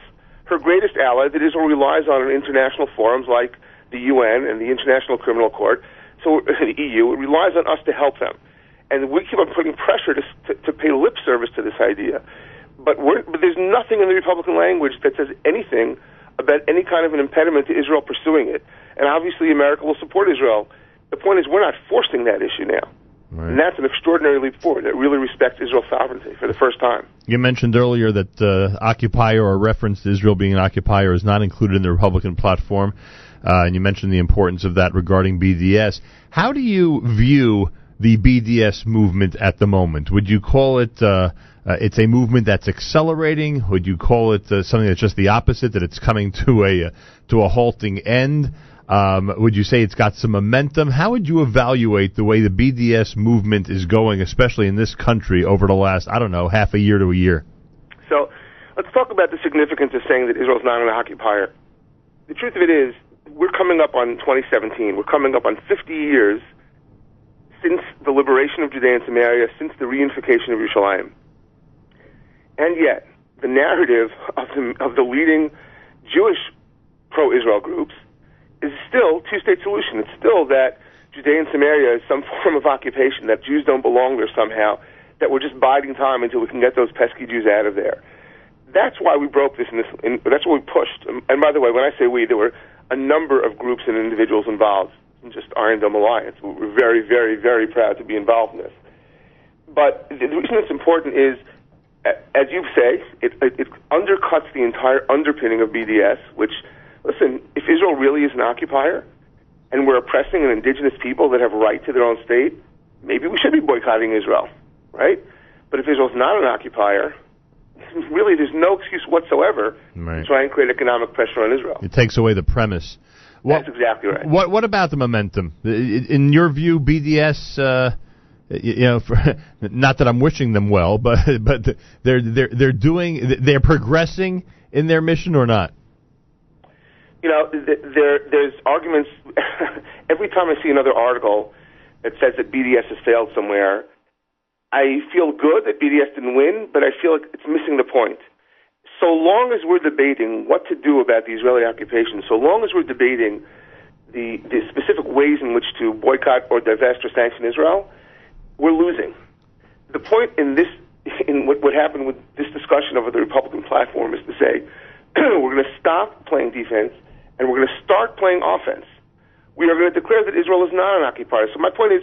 her greatest ally that Israel relies on in international forums like the UN and the International Criminal Court, so the EU, it relies on us to help them. And we keep on putting pressure to, to, to pay lip service to this idea. But, we're, but there's nothing in the Republican language that says anything about any kind of an impediment to Israel pursuing it. And obviously, America will support Israel. The point is, we're not forcing that issue now. And that's an extraordinary leap forward that really respects Israel's sovereignty for the first time. You mentioned earlier that uh, occupier or reference to Israel being an occupier is not included in the Republican platform, uh, and you mentioned the importance of that regarding BDS. How do you view the BDS movement at the moment? Would you call it uh, uh, it's a movement that's accelerating? Would you call it uh, something that's just the opposite, that it's coming to a uh, to a halting end? Um, would you say it's got some momentum? How would you evaluate the way the BDS movement is going, especially in this country, over the last I don't know half a year to a year? So let's talk about the significance of saying that Israel's not an occupier. The truth of it is, we're coming up on 2017. We're coming up on 50 years since the liberation of Judea and Samaria, since the reunification of Yerushalayim. And yet, the narrative of the, of the leading Jewish pro-Israel groups is still two-state solution. It's still that Judea and Samaria is some form of occupation, that Jews don't belong there somehow, that we're just biding time until we can get those pesky Jews out of there. That's why we broke this, in this that's what we pushed. And, and by the way, when I say we, there were a number of groups and individuals involved in just Iron Dome Alliance. We're very, very, very proud to be involved in this. But the reason it's important is, as you say, it, it, it undercuts the entire underpinning of BDS, which, listen, if Israel really is an occupier, and we're oppressing an indigenous people that have a right to their own state, maybe we should be boycotting Israel, right? But if Israel's not an occupier, really there's no excuse whatsoever Right. to try and create economic pressure on Israel. It takes away the premise. What, That's exactly right. What What about the momentum? In your view, BDS, uh, you know, for, not that I'm wishing them well, but but they're they're they're doing they're progressing in their mission or not? you know, there there's arguments. every time I see another article that says that BDS has failed somewhere, I feel good that BDS didn't win, but I feel like it's missing the point. So long as we're debating what to do about the Israeli occupation, so long as we're debating the, the specific ways in which to boycott or divest or sanction Israel, we're losing. The point in this, in what, what happened with this discussion over the Republican platform is to say, we're going to stop playing defense and we're going to start playing offense. We are going to declare that Israel is not an occupier. So my point is,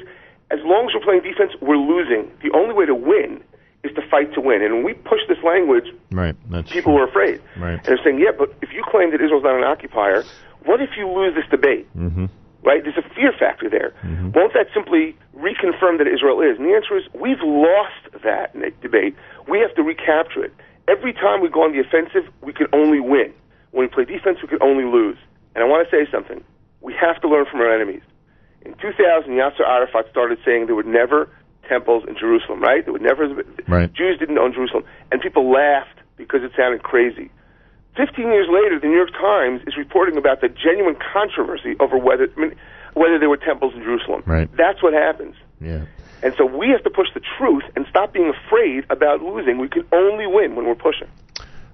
as long as we're playing defense, we're losing. The only way to win is to fight to win. And when we push this language, Right. That's people were afraid. right. And they're saying, yeah, but if you claim that Israel's not an occupier, what if you lose this debate? Mm-hmm. Right? There's a fear factor there. Mm-hmm. Won't that simply reconfirm that Israel is? And the answer is, we've lost that debate. We have to recapture it. Every time we go on the offensive, we can only win. When we play defense, we can only lose. And I want to say something. We have to learn from our enemies. In 2000, Yasser Arafat started saying there were never temples in Jerusalem, right? There would never Right. Jews didn't own Jerusalem, and people laughed because it sounded crazy. Fifteen years later, the New York Times is reporting about the genuine controversy over whether I mean, whether there were temples in Jerusalem. Right. That's what happens. Yeah. And so we have to push the truth and stop being afraid about losing. We can only win when we're pushing.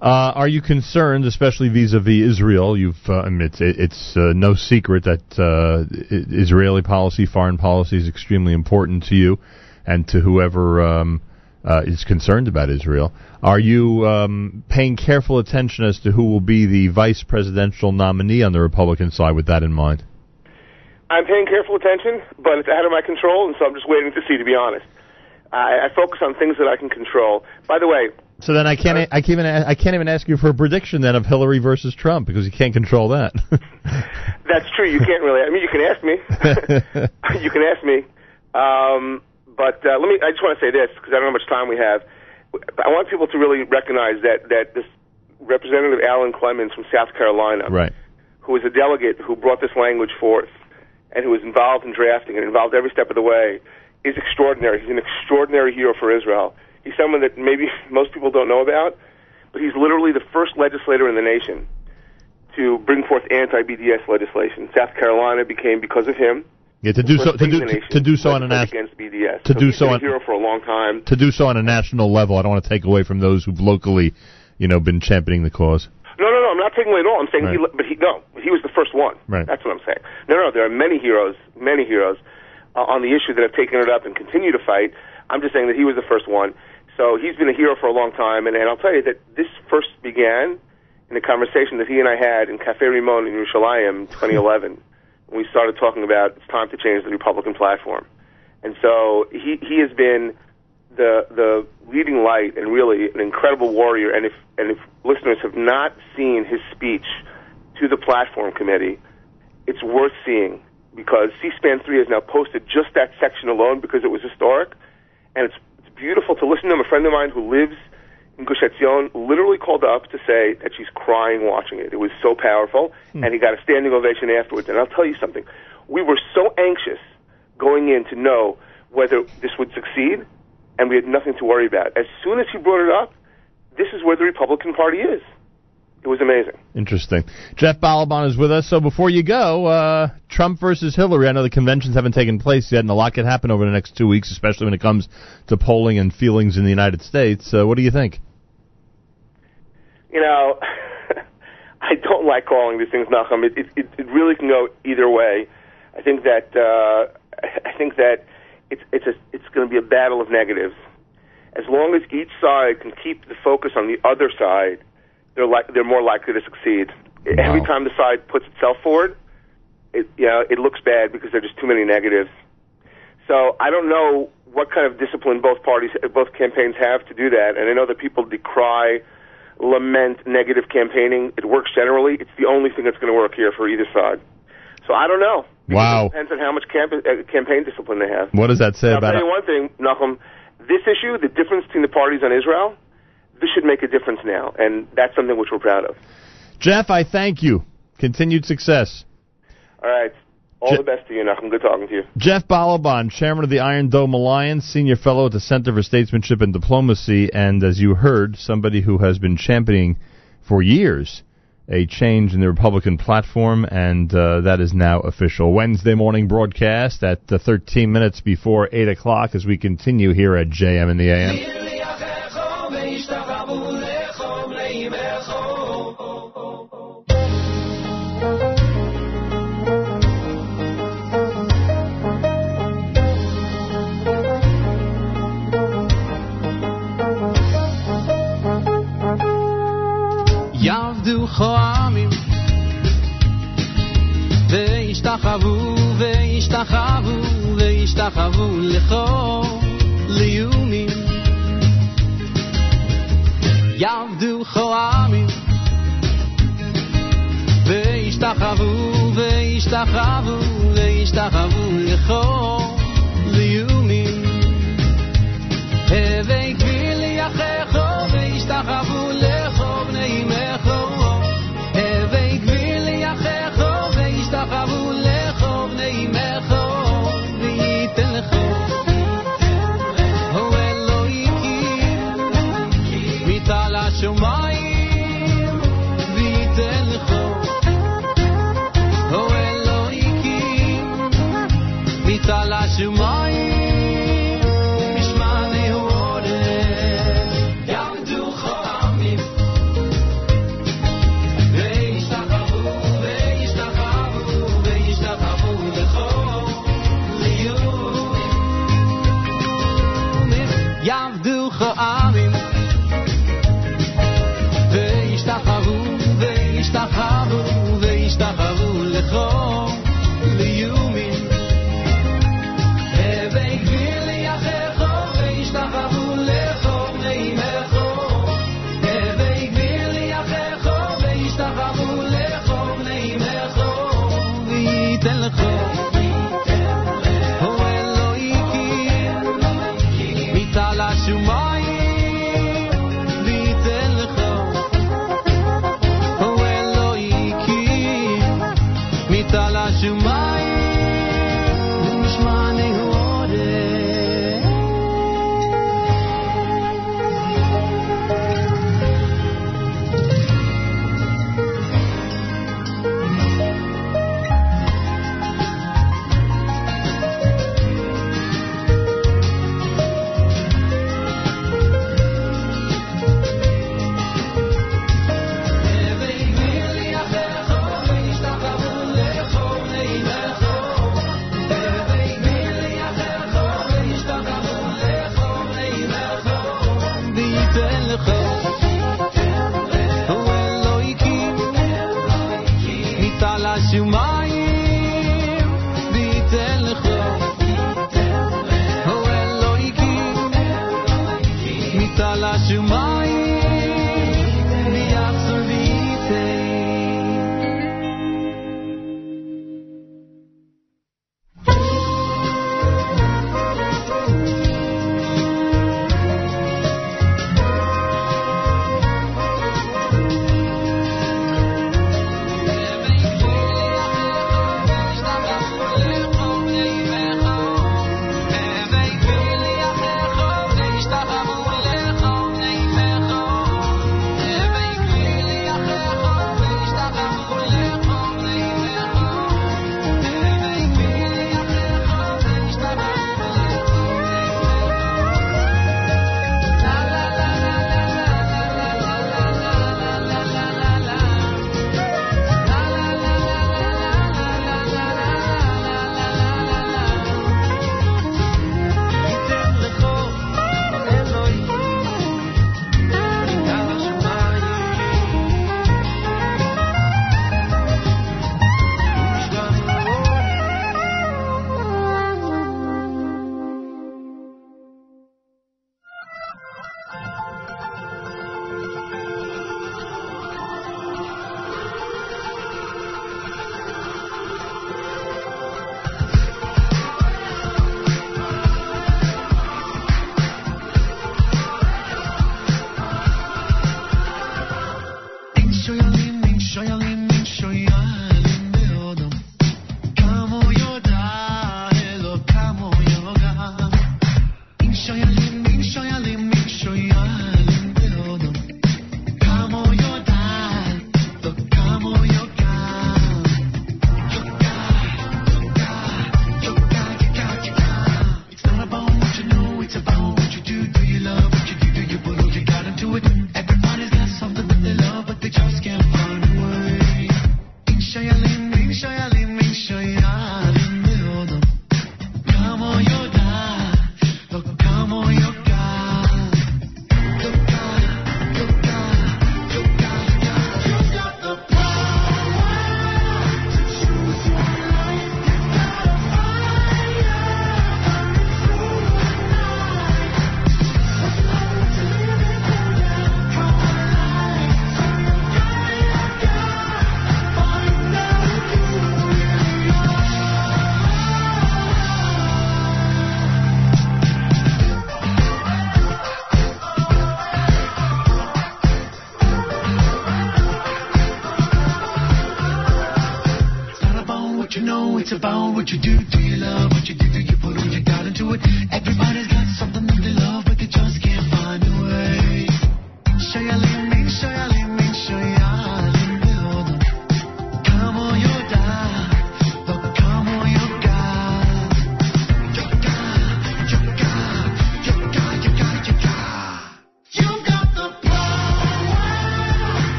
Uh, are you concerned, especially vis-a-vis Israel? You've, uh, I mean, it's, it's uh, no secret that uh, Israeli policy, foreign policy, is extremely important to you and to whoever um, uh, is concerned about Israel. Are you um, paying careful attention as to who will be the vice presidential nominee on the Republican side with that in mind? I'm paying careful attention, but it's out of my control, and so I'm just waiting to see. To be honest, I, I focus on things that I can control. By the way, So then I can't I can't even I can't even ask you for a prediction then of Hillary versus Trump because you can't control that. that's true. You can't really. I mean, you can ask me. you can ask me. Um, but uh, let me. I just want to say this because I don't know how much time we have. I want people to really recognize that that this Representative Alan Clemmons from South Carolina, right. who was a delegate who brought this language forth and who was involved in drafting and involved every step of the way, is extraordinary. He's an extraordinary hero for Israel. He's someone that maybe most people don't know about, but he's literally the first legislator in the nation to bring forth anti-BDS legislation. South Carolina became, because of him, Yeah, to do so to do nation to do so on a national against BDS. to so do so on- a hero for a long time. to do so on a national level. I don't want to take away from those who've locally, you know, been championing the cause. No, no, no. I'm not taking away at all. I'm saying he, but he no, he was the first one. Right. That's what I'm saying. No, no. There are many heroes, many heroes uh, on the issue that have taken it up and continue to fight. I'm just saying that he was the first one. So he's been a hero for a long time, and, and I'll tell you that this first began in a conversation that he and I had in Cafe Rimon in Yerushalayim in 2011 when we started talking about it's time to change the Republican platform. And so he he has been the the leading light and really an incredible warrior. And if and if listeners have not seen his speech to the platform committee, it's worth seeing because C-SPAN three has now posted just that section alone because it was historic, and it's it's beautiful to listen to him. A friend of mine who lives Gush Etzion literally called up to say that she's crying watching it. It was so powerful, hmm. and he got a standing ovation afterwards. And I'll tell you something: we were so anxious going in to know whether this would succeed, and we had nothing to worry about. As soon as he brought it up, this is where the Republican Party is. It was amazing. Interesting. Jeff Ballabon is with us. So before you go, uh, Trump versus Hillary. I know the conventions haven't taken place yet, and a lot could happen over the next two weeks, especially when it comes to polling and feelings in the United States. Uh, what do you think? you know, I don't like calling these things. It, it, it, it really can go either way. I think that uh, I think that it's it's a, it's going to be a battle of negatives. As long as each side can keep the focus on the other side, they're like they're more likely to succeed. Every time the side puts itself forward, it you know it looks bad because there are just too many negatives. So I don't know what kind of discipline both parties, both campaigns have to do that. And I know that people decry, lament negative campaigning. It works generally. It's the only thing that's going to work here for either side. So I don't know. Wow. It depends on how much camp- uh, campaign discipline they have. What does that say I'll about tell you one thing, Nachum. This issue, the difference between the parties on Israel, this should make a difference now, and that's something which we're proud of. Jeff, I thank you. Continued success. All right. All Je- the best to you, Nachum. Good talking to you. Jeff Ballabon, chairman of the Iron Dome Alliance, senior fellow at the Center for Statesmanship and Diplomacy, and as you heard, somebody who has been championing for years a change in the Republican platform, and uh, that is now official. Wednesday morning broadcast at uh, 13 minutes before 8 o'clock as we continue here at JM in the AM. יעבדו כהמים וישתחוו וישתחוו וישתחוו לכל ליומים יעבדו כהמים וישתחוו וישתחוו וישתחוו לכל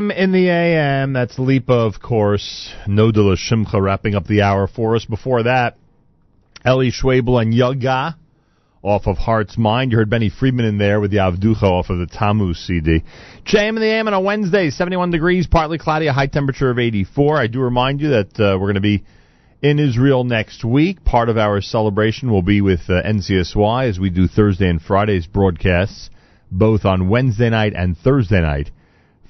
JM in the AM. That's Lipa, of course. Nodala Shimcha wrapping up the hour for us. Before that, Ellie Schwebel and Yaga off of Heart's Mind. You heard Benny Friedman in there with the Avducha off of the Tammuz CD. JM in the AM on a Wednesday, 71 degrees, partly cloudy, a high temperature of 84. I do remind you that uh, we're going to be in Israel next week. Part of our celebration will be with uh, NCSY as we do Thursday and Friday's broadcasts, both on Wednesday night and Thursday night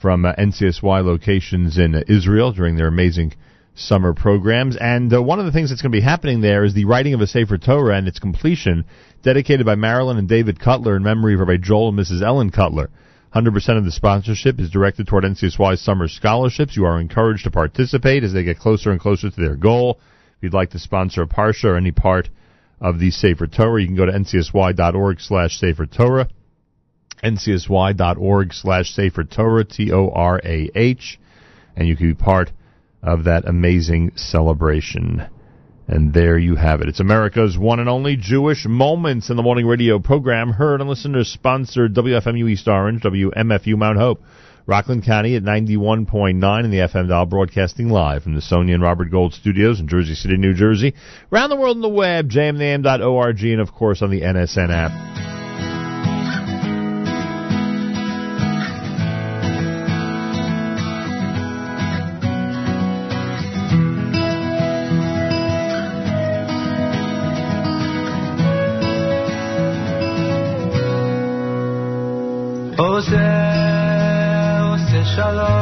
from uh, NCSY locations in uh, Israel during their amazing summer programs. And uh, one of the things that's going to be happening there is the writing of a Sefer Torah and its completion, dedicated by Marilyn and David Cutler in memory of Rabbi Joel and Mrs. Ellen Cutler. 100% of the sponsorship is directed toward NCSY's summer scholarships. You are encouraged to participate as they get closer and closer to their goal. If you'd like to sponsor a parsha or any part of the Sefer Torah, you can go to ncsy.org slash Sefer Torah ncsy.org slash Sefer Torah, T-O-R-A-H, and you can be part of that amazing celebration. And there you have it. It's America's one and only Jewish Moments in the Morning radio program, heard on listeners sponsored WFMU East Orange, WMFU Mount Hope, Rockland County at 91.9 in the FM dial, broadcasting live from the Sonia and Robert Gold studios in Jersey City, New Jersey. Around the world on the web, jmintheam.org, and of course on the NSN app. עושה, עושה שלום,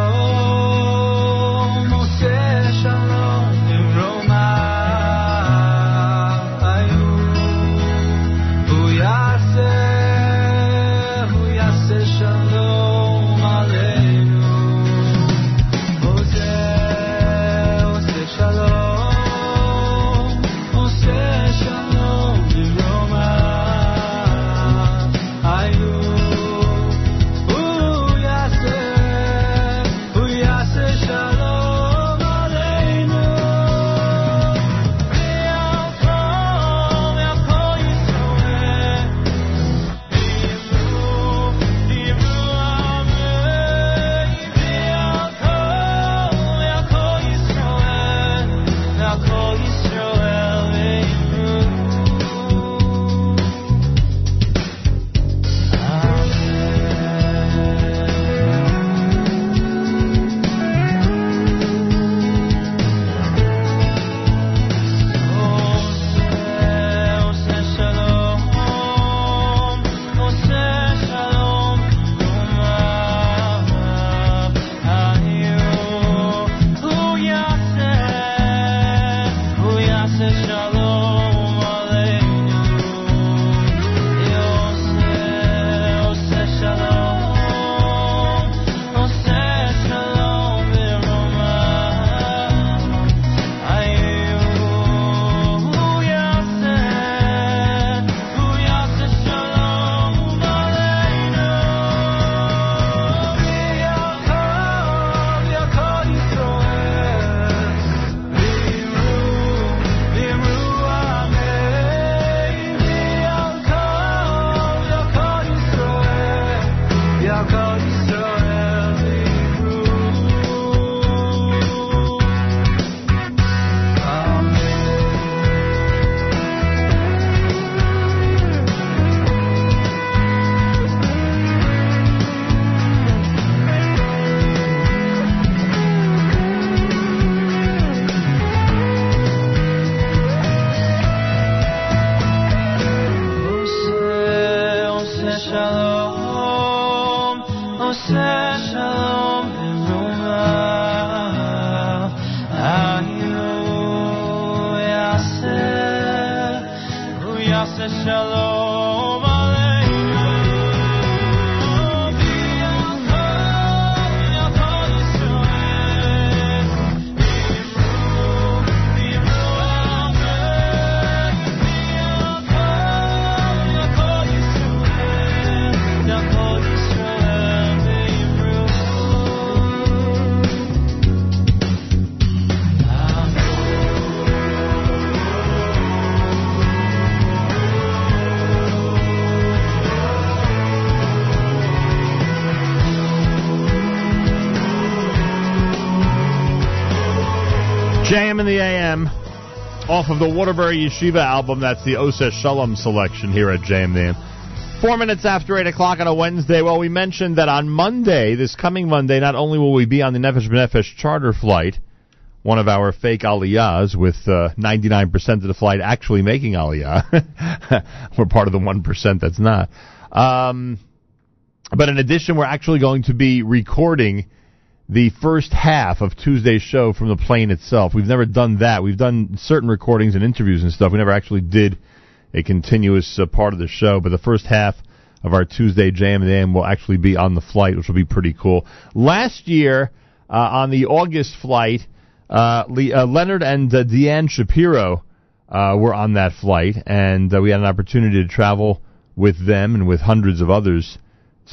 In the AM off of the Waterbury Yeshiva album. That's the Oseh Shalom selection here at JM in the AM. Four minutes after 8 o'clock on a Wednesday. Well, we mentioned that on Monday, this coming Monday, not only will we be on the Nefesh B'Nefesh charter flight, one of our fake aliyahs with uh, 99% of the flight actually making aliyah. we're part of the 1% that's not. Um, but in addition, we're actually going to be recording the first half of Tuesday's show from the plane itself. We've never done that. We've done certain recordings and interviews and stuff. We never actually did a continuous uh, part of the show, but the first half of our Tuesday Jam and AM will actually be on the flight, which will be pretty cool. Last year, uh, on the August flight, uh, Le- uh, Leonard and uh, Deanne Shapiro uh, were on that flight, and we had an opportunity to travel with them and with hundreds of others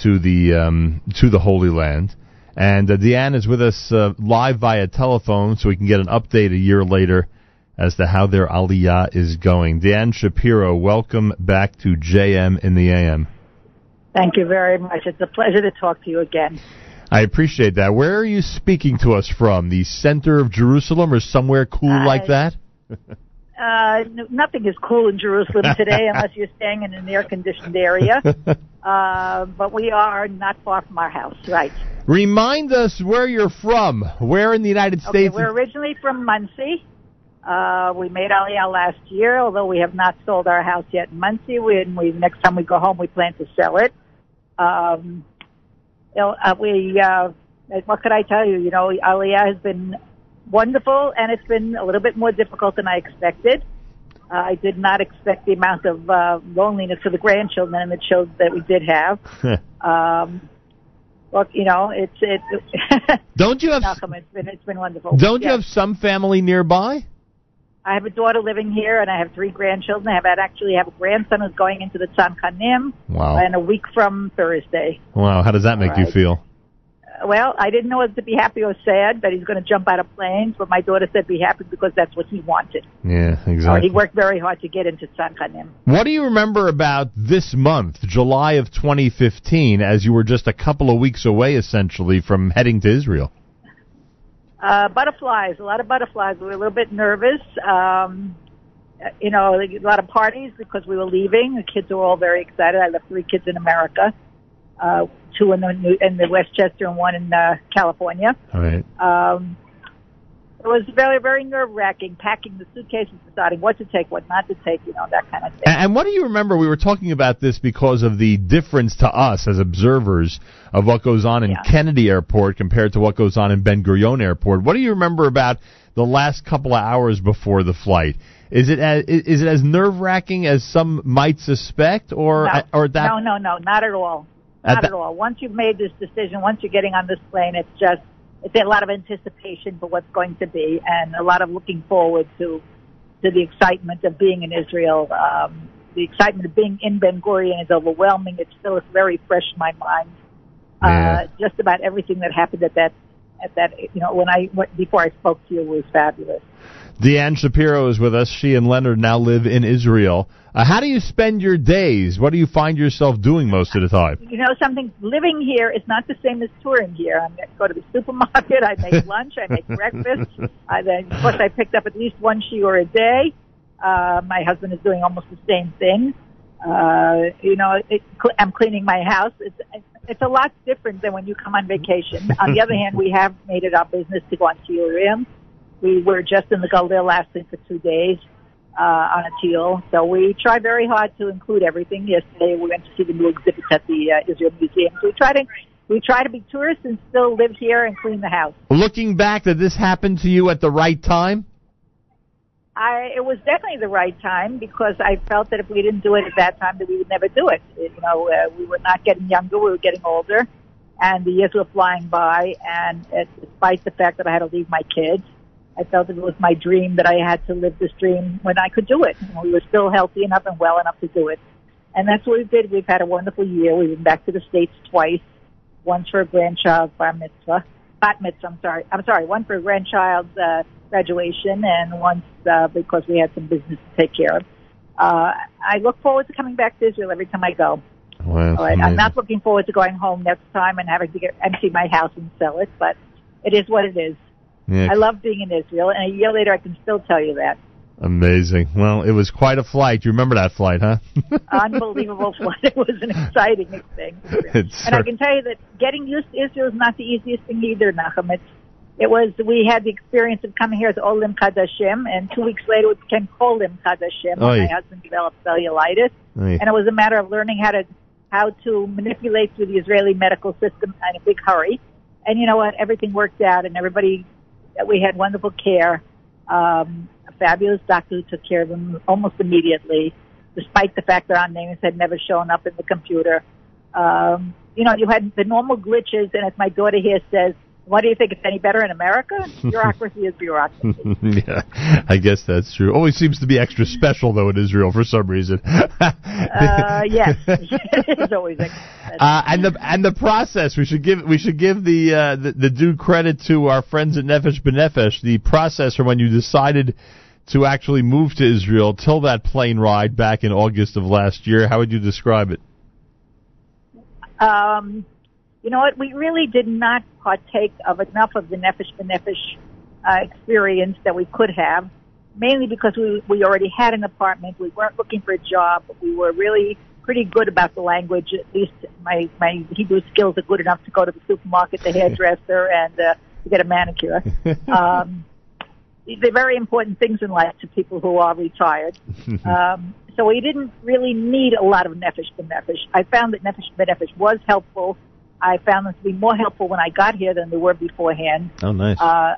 to the um, to the Holy Land. And uh, Deanne is with us uh, live via telephone, so we can get an update a year later as to how their aliyah is going. Deanne Shapiro, welcome back to JM in the AM. Thank you very much. It's a pleasure to talk to you again. I appreciate that. Where are you speaking to us from? The center of Jerusalem or somewhere cool like that? Uh, nothing is cool in Jerusalem today unless you're staying in an air-conditioned area. Uh, but we are not far from our house, right? Remind us where you're from. Where in the United Okay, States? we're originally from Monsey. Uh, we made Aliyah last year, although we have not sold our house yet in Monsey. We, and we next time we go home, we plan to sell it. Um, you know, uh, we, uh, what could I tell you? You know, Aliyah has been wonderful, and it's been a little bit more difficult than I expected. Uh, I did not expect the amount of uh, loneliness for the grandchildren, and it showed that we did have. Um, well, you know, it's it. Don't you have Malcolm, it's been it's been wonderful. Don't you have some family nearby? I have a daughter living here, and I have three grandchildren. I have I actually have a grandson who's going into the Tzanchanim, Wow. and a week from Thursday. Wow, how does that make you feel? Well, I didn't know whether to be happy or sad that he's going to jump out of planes, but my daughter said be happy because that's what he wanted. Yeah, Uh, exactly. he worked very hard to get into Tzanchanim. What do you remember about this month, July of 2015, as you were just a couple of weeks away, essentially, from heading to Israel? Uh, butterflies, a lot of butterflies. We were a little bit nervous. Um, you know, a lot of parties because we were leaving. The kids were all very excited. I left three kids in America, uh, two in the New- in the Westchester and one in uh, California. All right. Um, it was very, very nerve wracking. Packing the suitcases, deciding what to take, what not to take. You know, that kind of thing. And, what do you remember? We were talking about this because of the difference to us as observers of what goes on in Kennedy Airport compared to what goes on in Ben Gurion Airport. What do you remember about the last couple of hours before the flight? Is it as, is it as nerve wracking as some might suspect, or no, or that? no, no, no, not at all. At Not that- at all. Once you've made this decision, once you're getting on this plane, it's just it's a lot of anticipation for what's going to be, and a lot of looking forward to to the excitement of being in Israel. Um, the excitement of being in Ben Gurion is overwhelming. It's still it's very fresh in my mind. Uh, just about everything that happened at that at that you know when I went, before I spoke to you was fabulous. Deanne Shapiro is with us. She and Leonard now live in Israel. Uh, how do you spend your days? What do you find yourself doing most of the time? you know something living here is not the same as touring here. I go to the supermarket i make lunch i make breakfast I, then of course i picked up at least one shiur a day. Uh my husband is doing almost the same thing. Uh you know it, i'm cleaning my house. It's it's a lot different than when you come on vacation. On the other hand we have made it our business to go on shiurim we were just in the Galil last week for two days uh, on a tiyul. So we try very hard to include everything. Yesterday we went to see the new exhibits at the uh, Israel Museum. So we try to we try to be tourists and still live here and clean the house. Looking back, did this happen to you at the right time? I it was definitely the right time because I felt that if we didn't do it at that time, that we would never do it. You know, uh, we were not getting younger; we were getting older, and the years were flying by. And uh, despite the fact that I had to leave my kids, I felt that it was my dream that I had to live this dream when I could do it. We were still healthy enough and well enough to do it. And that's what we did. We've had a wonderful year. We've been back to the States twice. Once for a grandchild's bar mitzvah. Bat mitzvah, I'm sorry. I'm sorry. One for a grandchild's uh, graduation and once uh, because we had some business to take care of. Uh, I look forward to coming back to Israel every time I go. Wow, right. I'm not looking forward to going home next time and having to get, empty my house and sell it, but it is what it is. Yeah. I love being in Israel, and a year later I can still tell you that. Amazing. Well, it was quite a flight. You remember that flight, huh? Unbelievable flight. It was an exciting thing. It's And I can tell you that getting used to Israel is not the easiest thing either, Nachum. It's, it was, we had the experience of coming here as Olim Chadashim, and two weeks later it became Cholim Chadashim. Oy. My husband developed cellulitis. Oy. And it was a matter of learning how to, how to manipulate through the Israeli medical system in a big hurry. And you know what? Everything worked out and everybody, we had wonderful care. Um, a fabulous doctor who took care of him almost immediately, despite the fact that our names had never shown up in the computer. Um, you know, you had the normal glitches, and as my daughter here says, what do you think? It's any better in America? Bureaucracy is bureaucracy. yeah, I guess that's true. Always seems to be extra special though in Israel for some reason. Uh, yes, it is always. A, Uh, and the and the process we should give we should give the, uh, the the due credit to our friends at Nefesh B'Nefesh. The process from when you decided to actually move to Israel till that plane ride back in August of last year. How would you describe it? Um, you know what? We really did not partake of enough of the Nefesh B'Nefesh uh, experience that we could have, mainly because we, we already had an apartment. We weren't looking for a job. We were really pretty good about the language. At least my, my Hebrew skills are good enough to go to the supermarket, the hairdresser, and uh, to get a manicure. um, they're very important things in life to people who are retired. Um, so we didn't really need a lot of Nefesh B'Nefesh. I found that Nefesh B'Nefesh was helpful. I found them to be more helpful when I got here than they were beforehand. Oh, nice. Uh,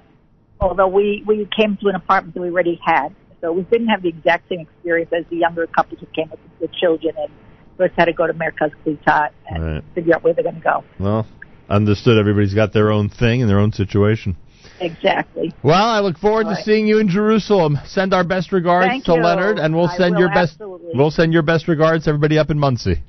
although we, we came to an apartment that we already had. So we didn't have the exact same experience as the younger couples who came with the children and first had to go to Merkaz Klita and Right. figure out where they're going to go. Well, understood. Everybody's got their own thing and their own situation. Exactly. Well, I look forward All to right. seeing you in Jerusalem. Send our best regards Thank to you. Leonard, and we'll I send will, your best. absolutely. We'll send your best regards to everybody up in Monsey.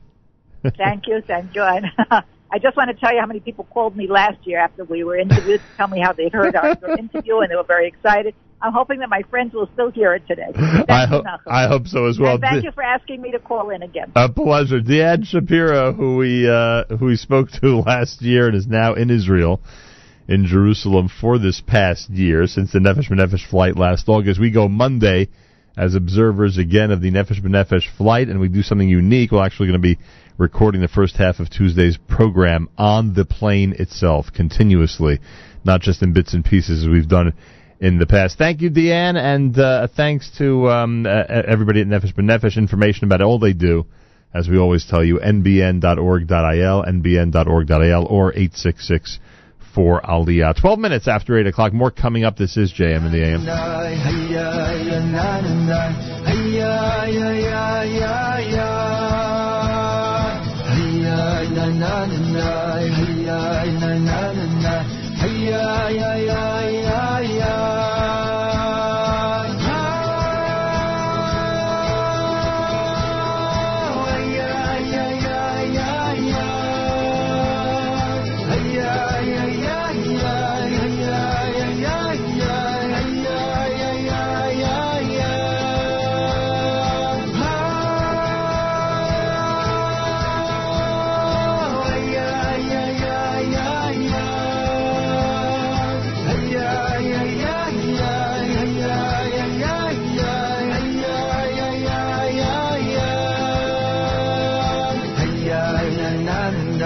Thank you, thank you. I just want to tell you how many people called me last year after we were interviewed to tell me how they heard our interview and they were very excited. I'm hoping that my friends will still hear it today. Thank I. I hope so as well. And thank you for asking me to call in again. A pleasure. Deanne Shapiro, who we uh, who we spoke to last year and is now in Israel, in Jerusalem for this past year since the Nefesh B'Nefesh flight last August. We go Monday as observers again of the Nefesh B'Nefesh flight, and we do something unique. We're actually going to be recording the first half of Tuesday's program on the plane itself, continuously, not just in bits and pieces as we've done in the past. Thank you, Deanne, and uh, thanks to um, uh, everybody at Nefesh B'Nefesh. Information about all they do, as we always tell you, nbn.org.il, nbn.org.il, or 866 for Aliyah. 12 minutes after 8 o'clock. More coming up. This is JM in the AM. نا نا نا هيا نا نا نا هيا يا يا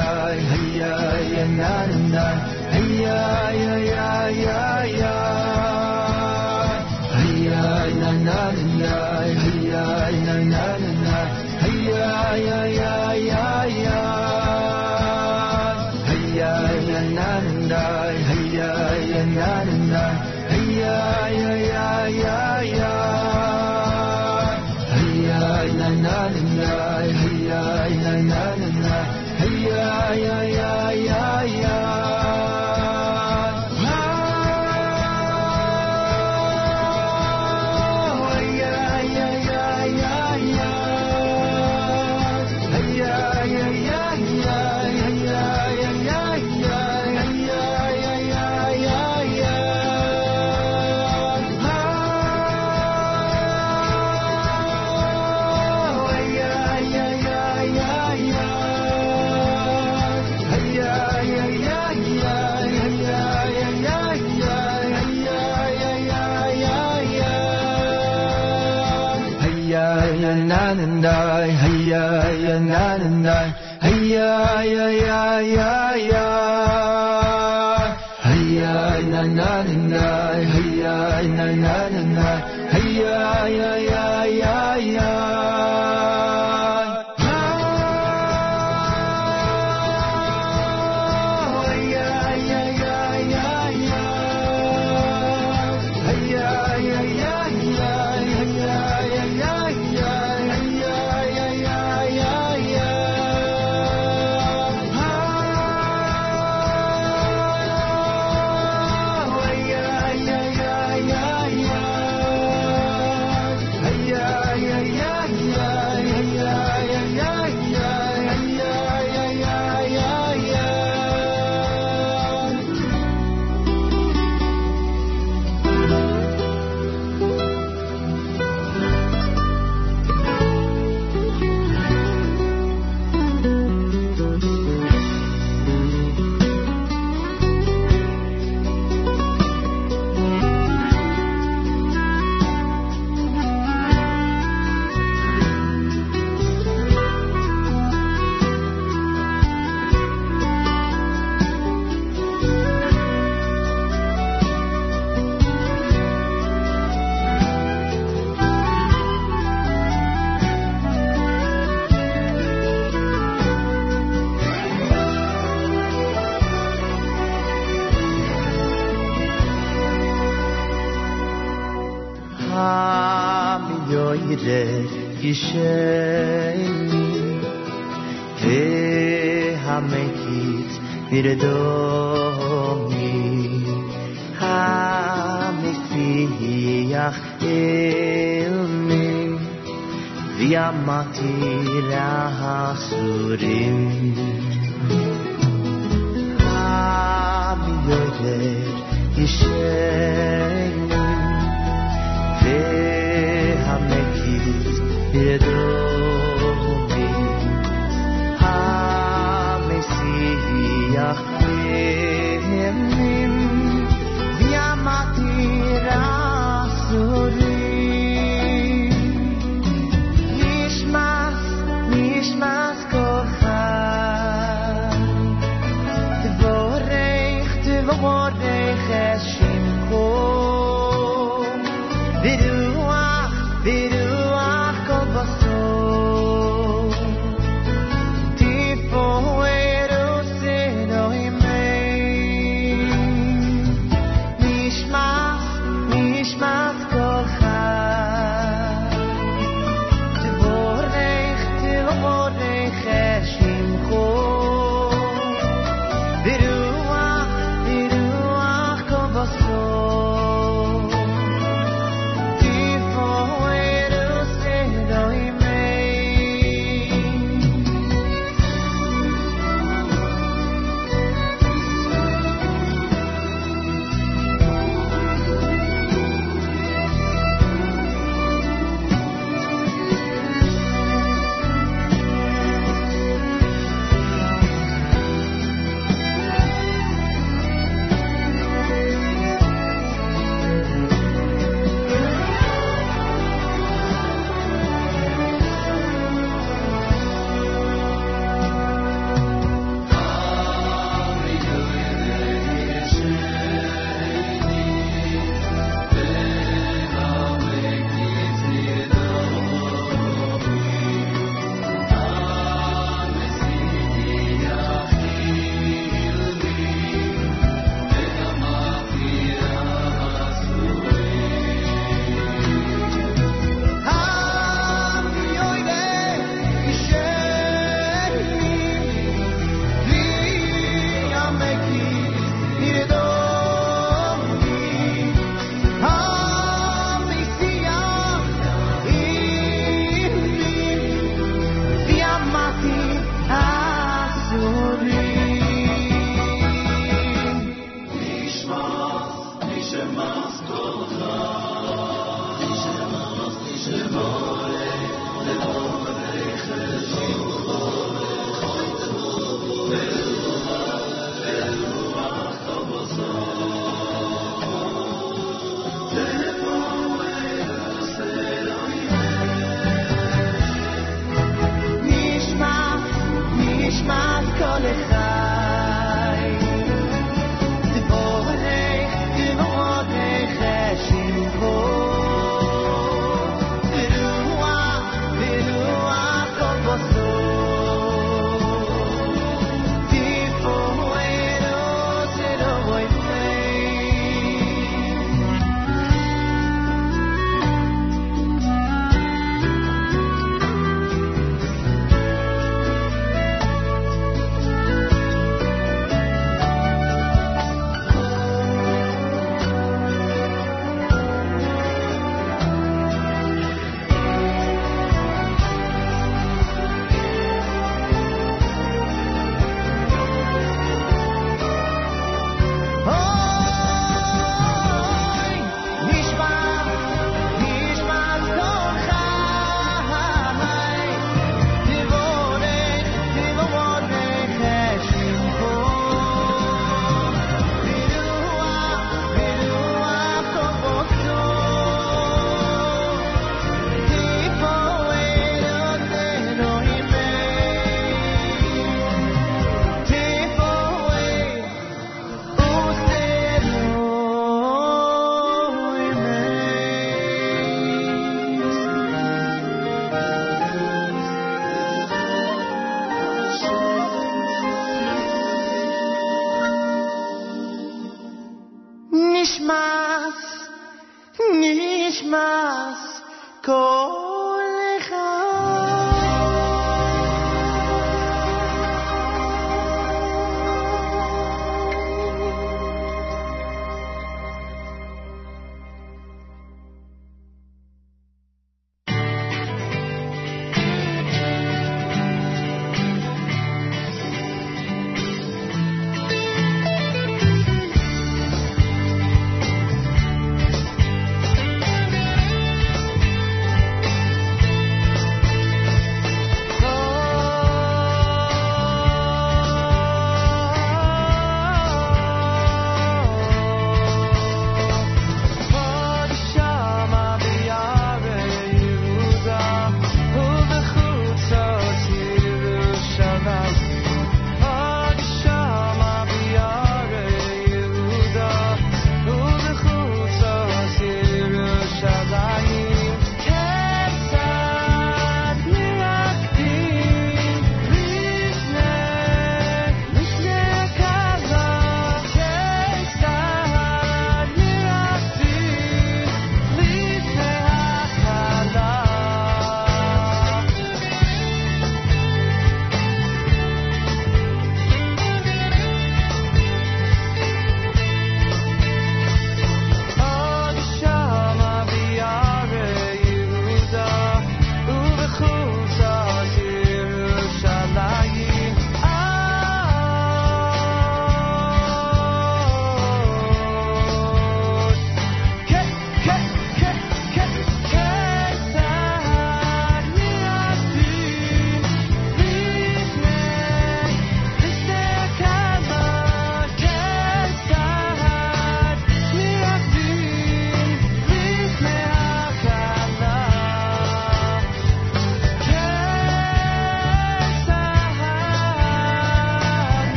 هيا هيا يا هيا yeah. يا نا نا هيا يا نا هيا يا هيا يا يا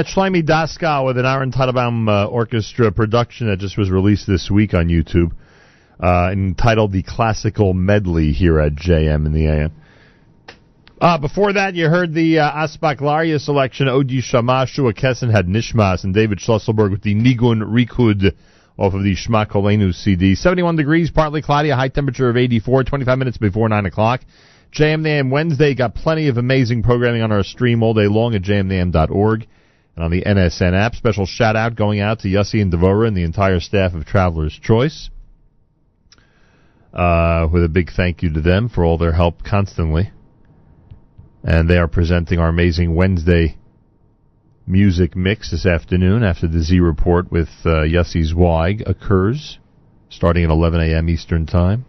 At Shlomi Daskal with an Aaron Teitelbaum uh, Orchestra production that just was released this week on YouTube, uh, entitled The Classical Medley here at JM in the AM. Uh, before that, you heard the uh, Laria selection, Odi Shamashu, Kesson had Nishmas, and David Schlusselberg with the Nigun Rikud off of the Shma Kolenu CD. 71 degrees, partly cloudy, a high temperature of 84, 25 minutes before 9 o'clock. JMNAM Wednesday got plenty of amazing programming on our stream all day long at jmintheam.org and on the NSN app. Special shout out going out to Yossi and Devora and the entire staff of Traveler's Choice. Uh, with a big thank you to them for all their help constantly. And they are presenting our amazing Wednesday music mix this afternoon after the Z Report with uh, Yossi occurs, starting at 11 a.m. Eastern Time.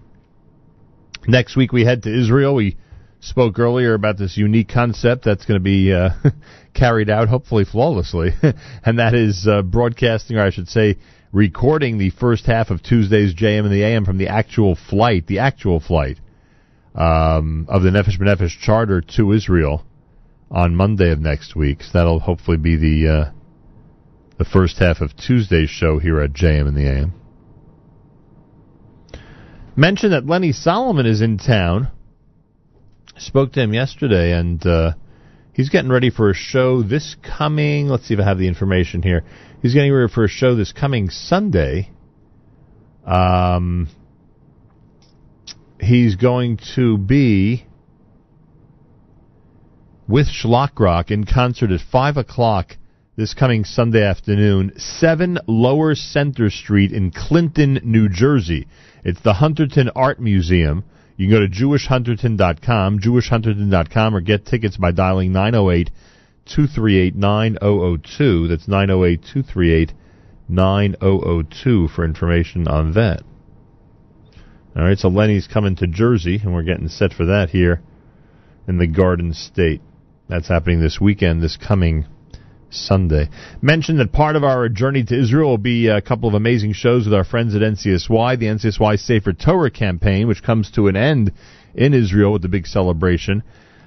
Next week we head to Israel. We spoke earlier about this unique concept that's going to be uh, carried out, hopefully flawlessly, and that is uh, broadcasting, or I should say, recording the first half of Tuesday's JM and the AM from the actual flight, the actual flight um, of the Nefesh B'Nefesh charter to Israel on Monday of next week. So that'll hopefully be the uh, the first half of Tuesday's show here at JM and the AM. Mention that Lenny Solomon is in town. Spoke to him yesterday, and uh, he's getting ready for a show this coming. Let's see if I have the information here. He's getting ready for a show this coming Sunday. Um, he's going to be with Shlock Rock in concert at 5 o'clock this coming Sunday afternoon, 7 Lower Center Street in Clinton, New Jersey. It's the Hunterdon Art Museum. You can go to jewishhunterdon.com, jewishhunterdon.com, or get tickets by dialing 908 238 9002. That's 908 238 9002 for information on that. All right, so Lenny's coming to Jersey, and we're getting set for that here in the Garden State. That's happening this weekend, this coming Sunday. Mention that part of our journey to Israel will be a couple of amazing shows with our friends at NCSY, the NCSY Sefer Torah campaign, which comes to an end in Israel with the big celebration.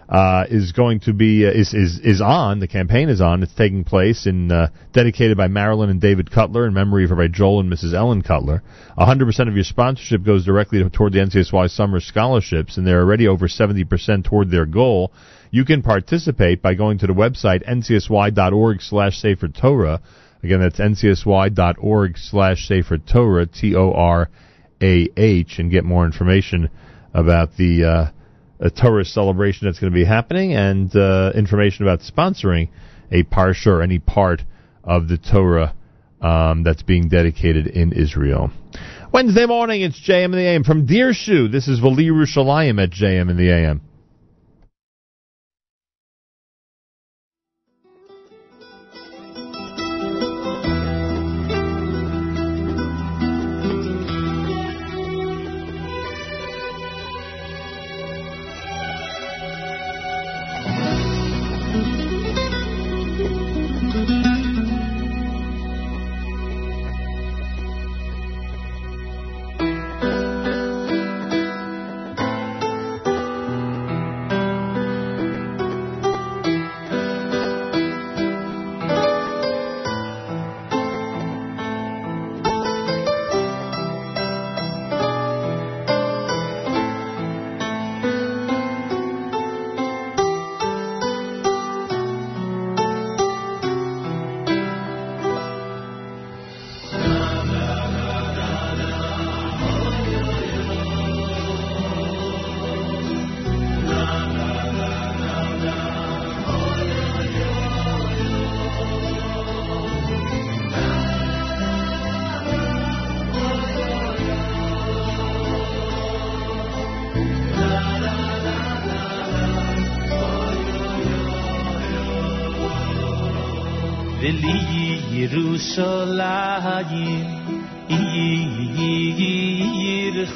Uh, is going to be uh, is is is on. The campaign is on. It's taking place in uh, dedicated by Marilyn and David Cutler in memory of by Joel and Mrs. Ellen Cutler. 100% of your sponsorship goes directly toward the NCSY Summer Scholarships, and they're already over 70% toward their goal. You can participate by going to the website ncsy.org slash Sefer Torah. Again, that's ncsy.org slash Sefer Torah, T-O-R-A-H, and get more information about the uh, a Torah celebration that's going to be happening and uh, information about sponsoring a parsha or any part of the Torah um, that's being dedicated in Israel. Wednesday morning, it's JM in the AM. From Deershoe, this is Vali Yerushalayim at JM in the AM.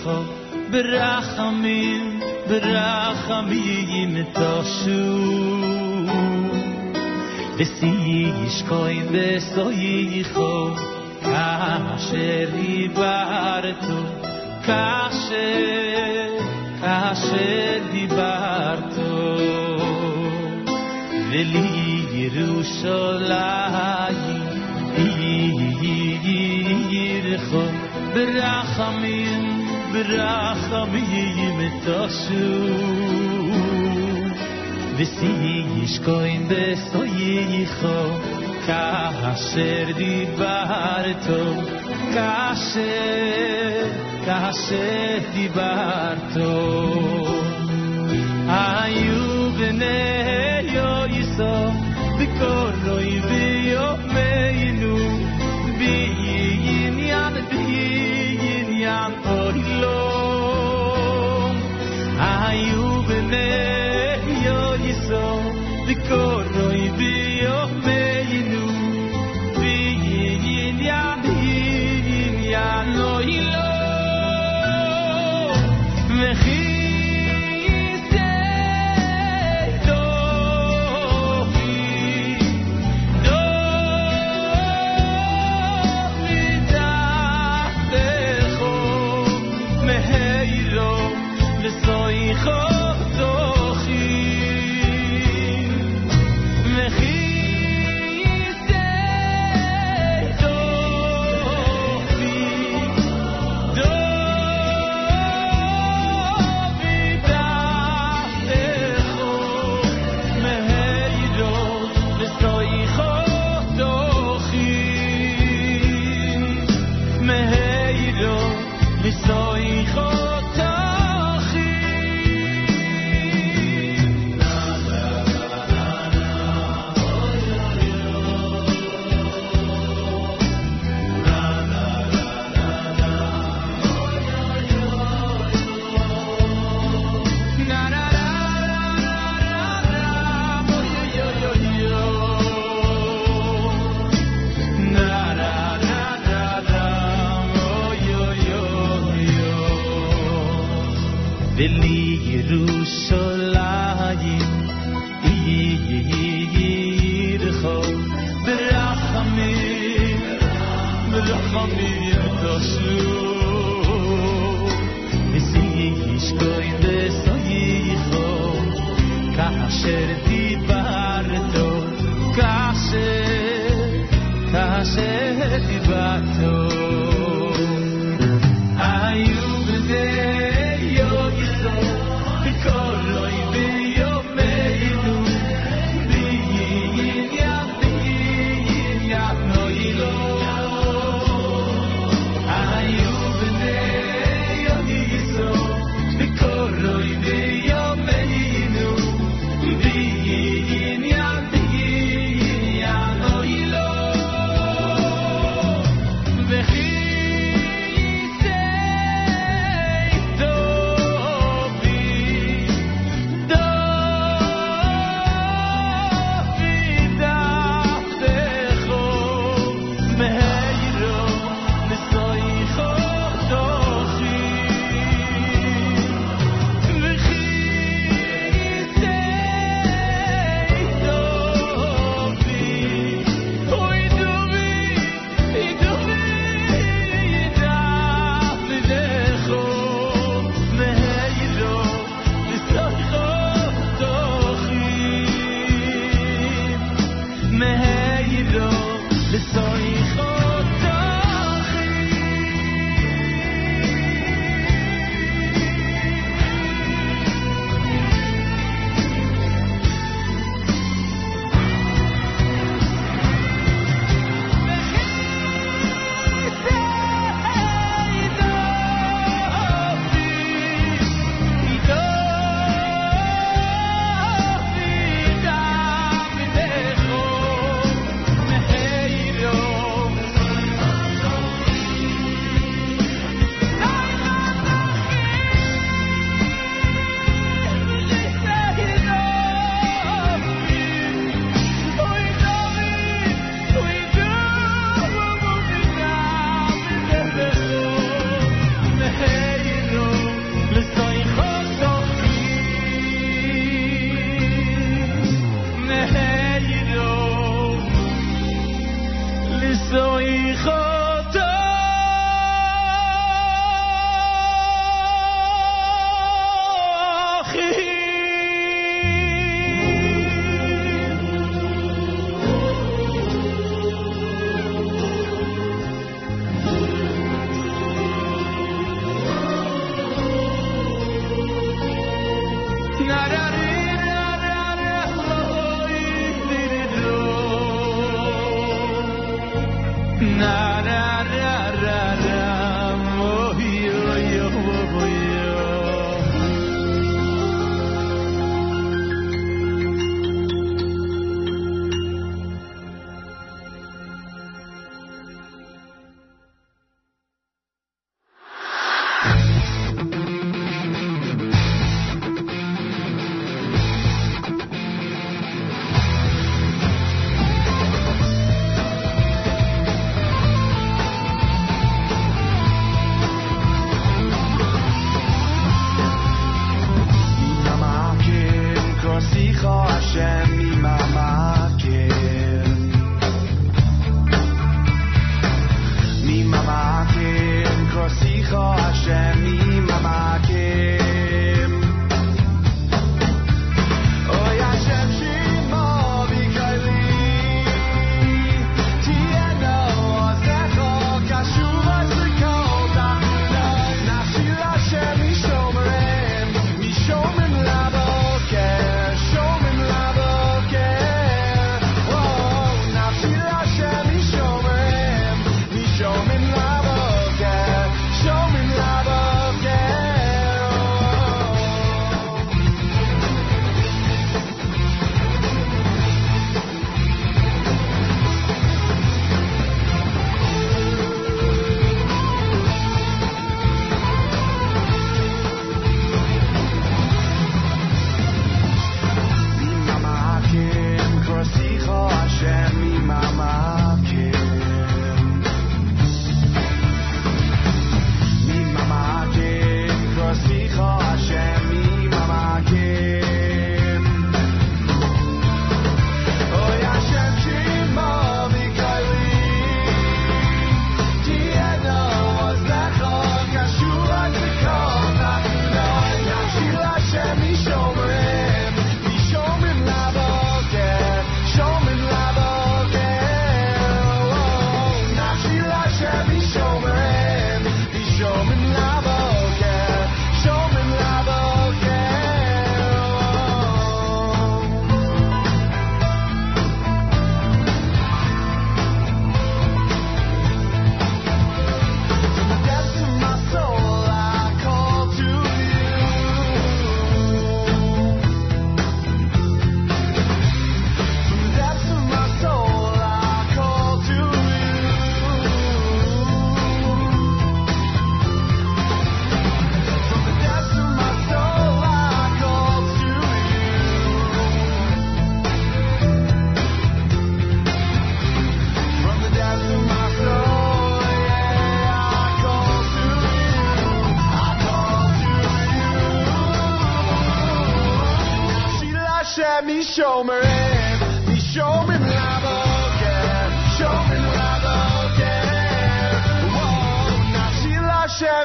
ko berachamim berachamim to shu de si ish ko in de so yi ko ka sheri Yerushalayim Berachamim ברחמים תעשו ושיאי ישכוין בסויי יחו כאשר דיברתו כאשר, כאשר דיברתו. היו בני יו יסו וקורנו יביאו מיינו B'koroi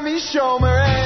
Amy Schumer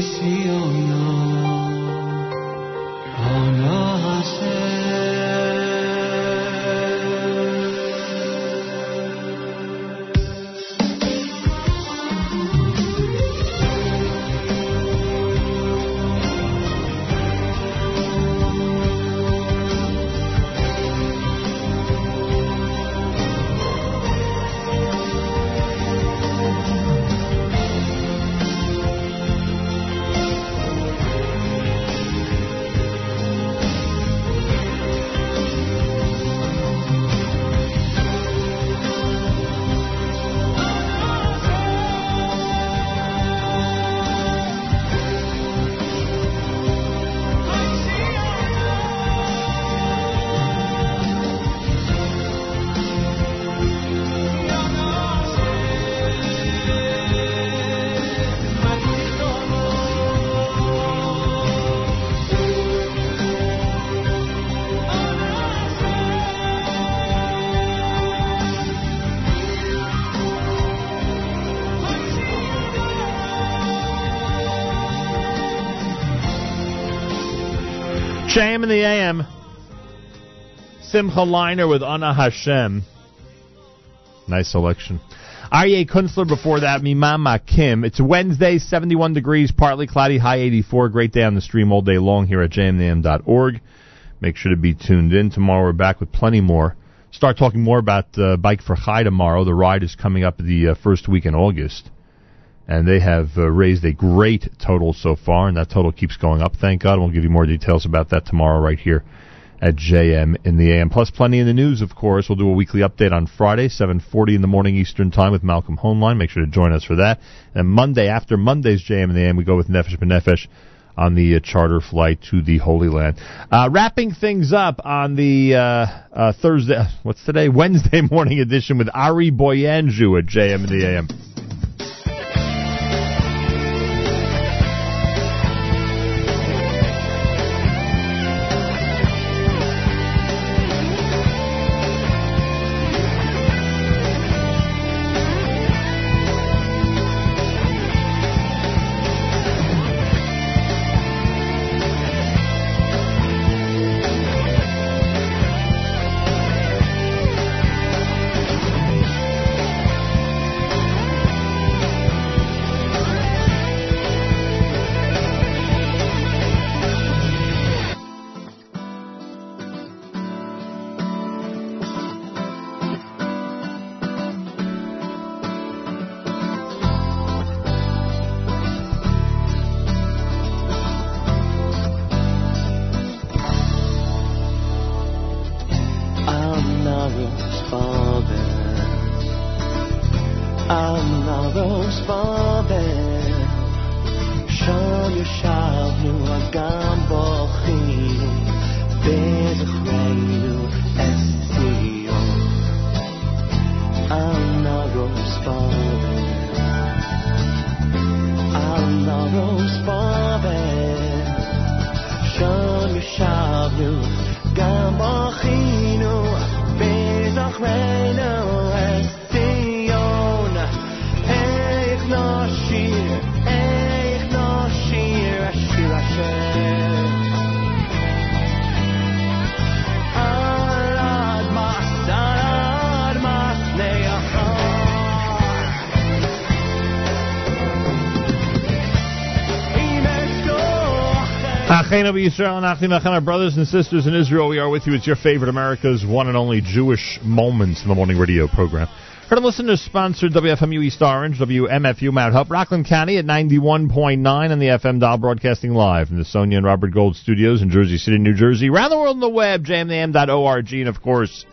Siono, Ona JM in the AM. Simcha Leiner with Anna Hashem. Nice selection. Aryeh Kunstler before that, Mimama Kim. It's Wednesday, 71 degrees, partly cloudy, high 84. Great day on the stream all day long here at jmnam.org. Make sure to be tuned in. Tomorrow we're back with plenty more. Start talking more about uh, Bike for Chai tomorrow. The ride is coming up the uh, first week in August. And they have uh, raised a great total so far, and that total keeps going up, thank God. We'll give you more details about that tomorrow right here at JM in the AM. Plus, plenty in the news, of course. We'll do a weekly update on Friday, 7.40 in the morning Eastern Time with Malcolm Hoenlein. Make sure to join us for that. And Monday, after Monday's JM in the AM, we go with Nefesh B'Nefesh on the uh, charter flight to the Holy Land. Uh, wrapping things up on the uh, uh, Thursday, what's today? Wednesday morning edition with Ari Boiangiu at JM in the AM. Our brothers and sisters in Israel, we are with you. It's your favorite America's one and only Jewish Moments in the Morning Radio program. Heard and listen to sponsored WFMU East Orange, WMFU Mount Hope, Rockland County at 91.9 on the FM dial, broadcasting live from the Sonia and Robert Gold studios in Jersey City, New Jersey. Around the world on the web, jmintheam.org, and of course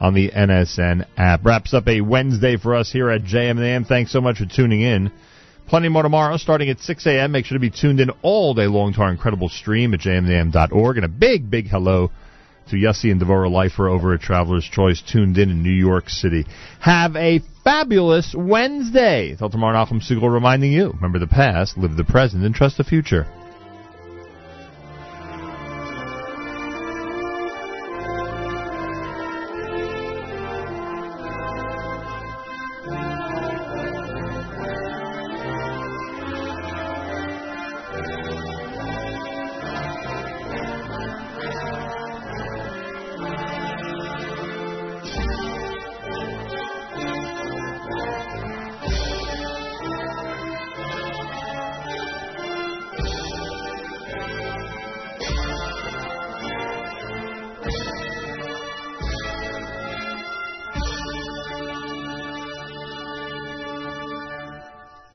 on the NSN app. Wraps up a Wednesday for us here at JMAM. Thanks so much for tuning in. Plenty more tomorrow, starting at 6 a.m. Make sure to be tuned in all day long to our incredible stream at jmintheam.org. And a big, big hello to Yossi and Devorah Leifer over at Traveler's Choice, tuned in in New York City. Have a fabulous Wednesday. Till tomorrow, Nachum Segal reminding you, remember the past, live the present, and trust the future.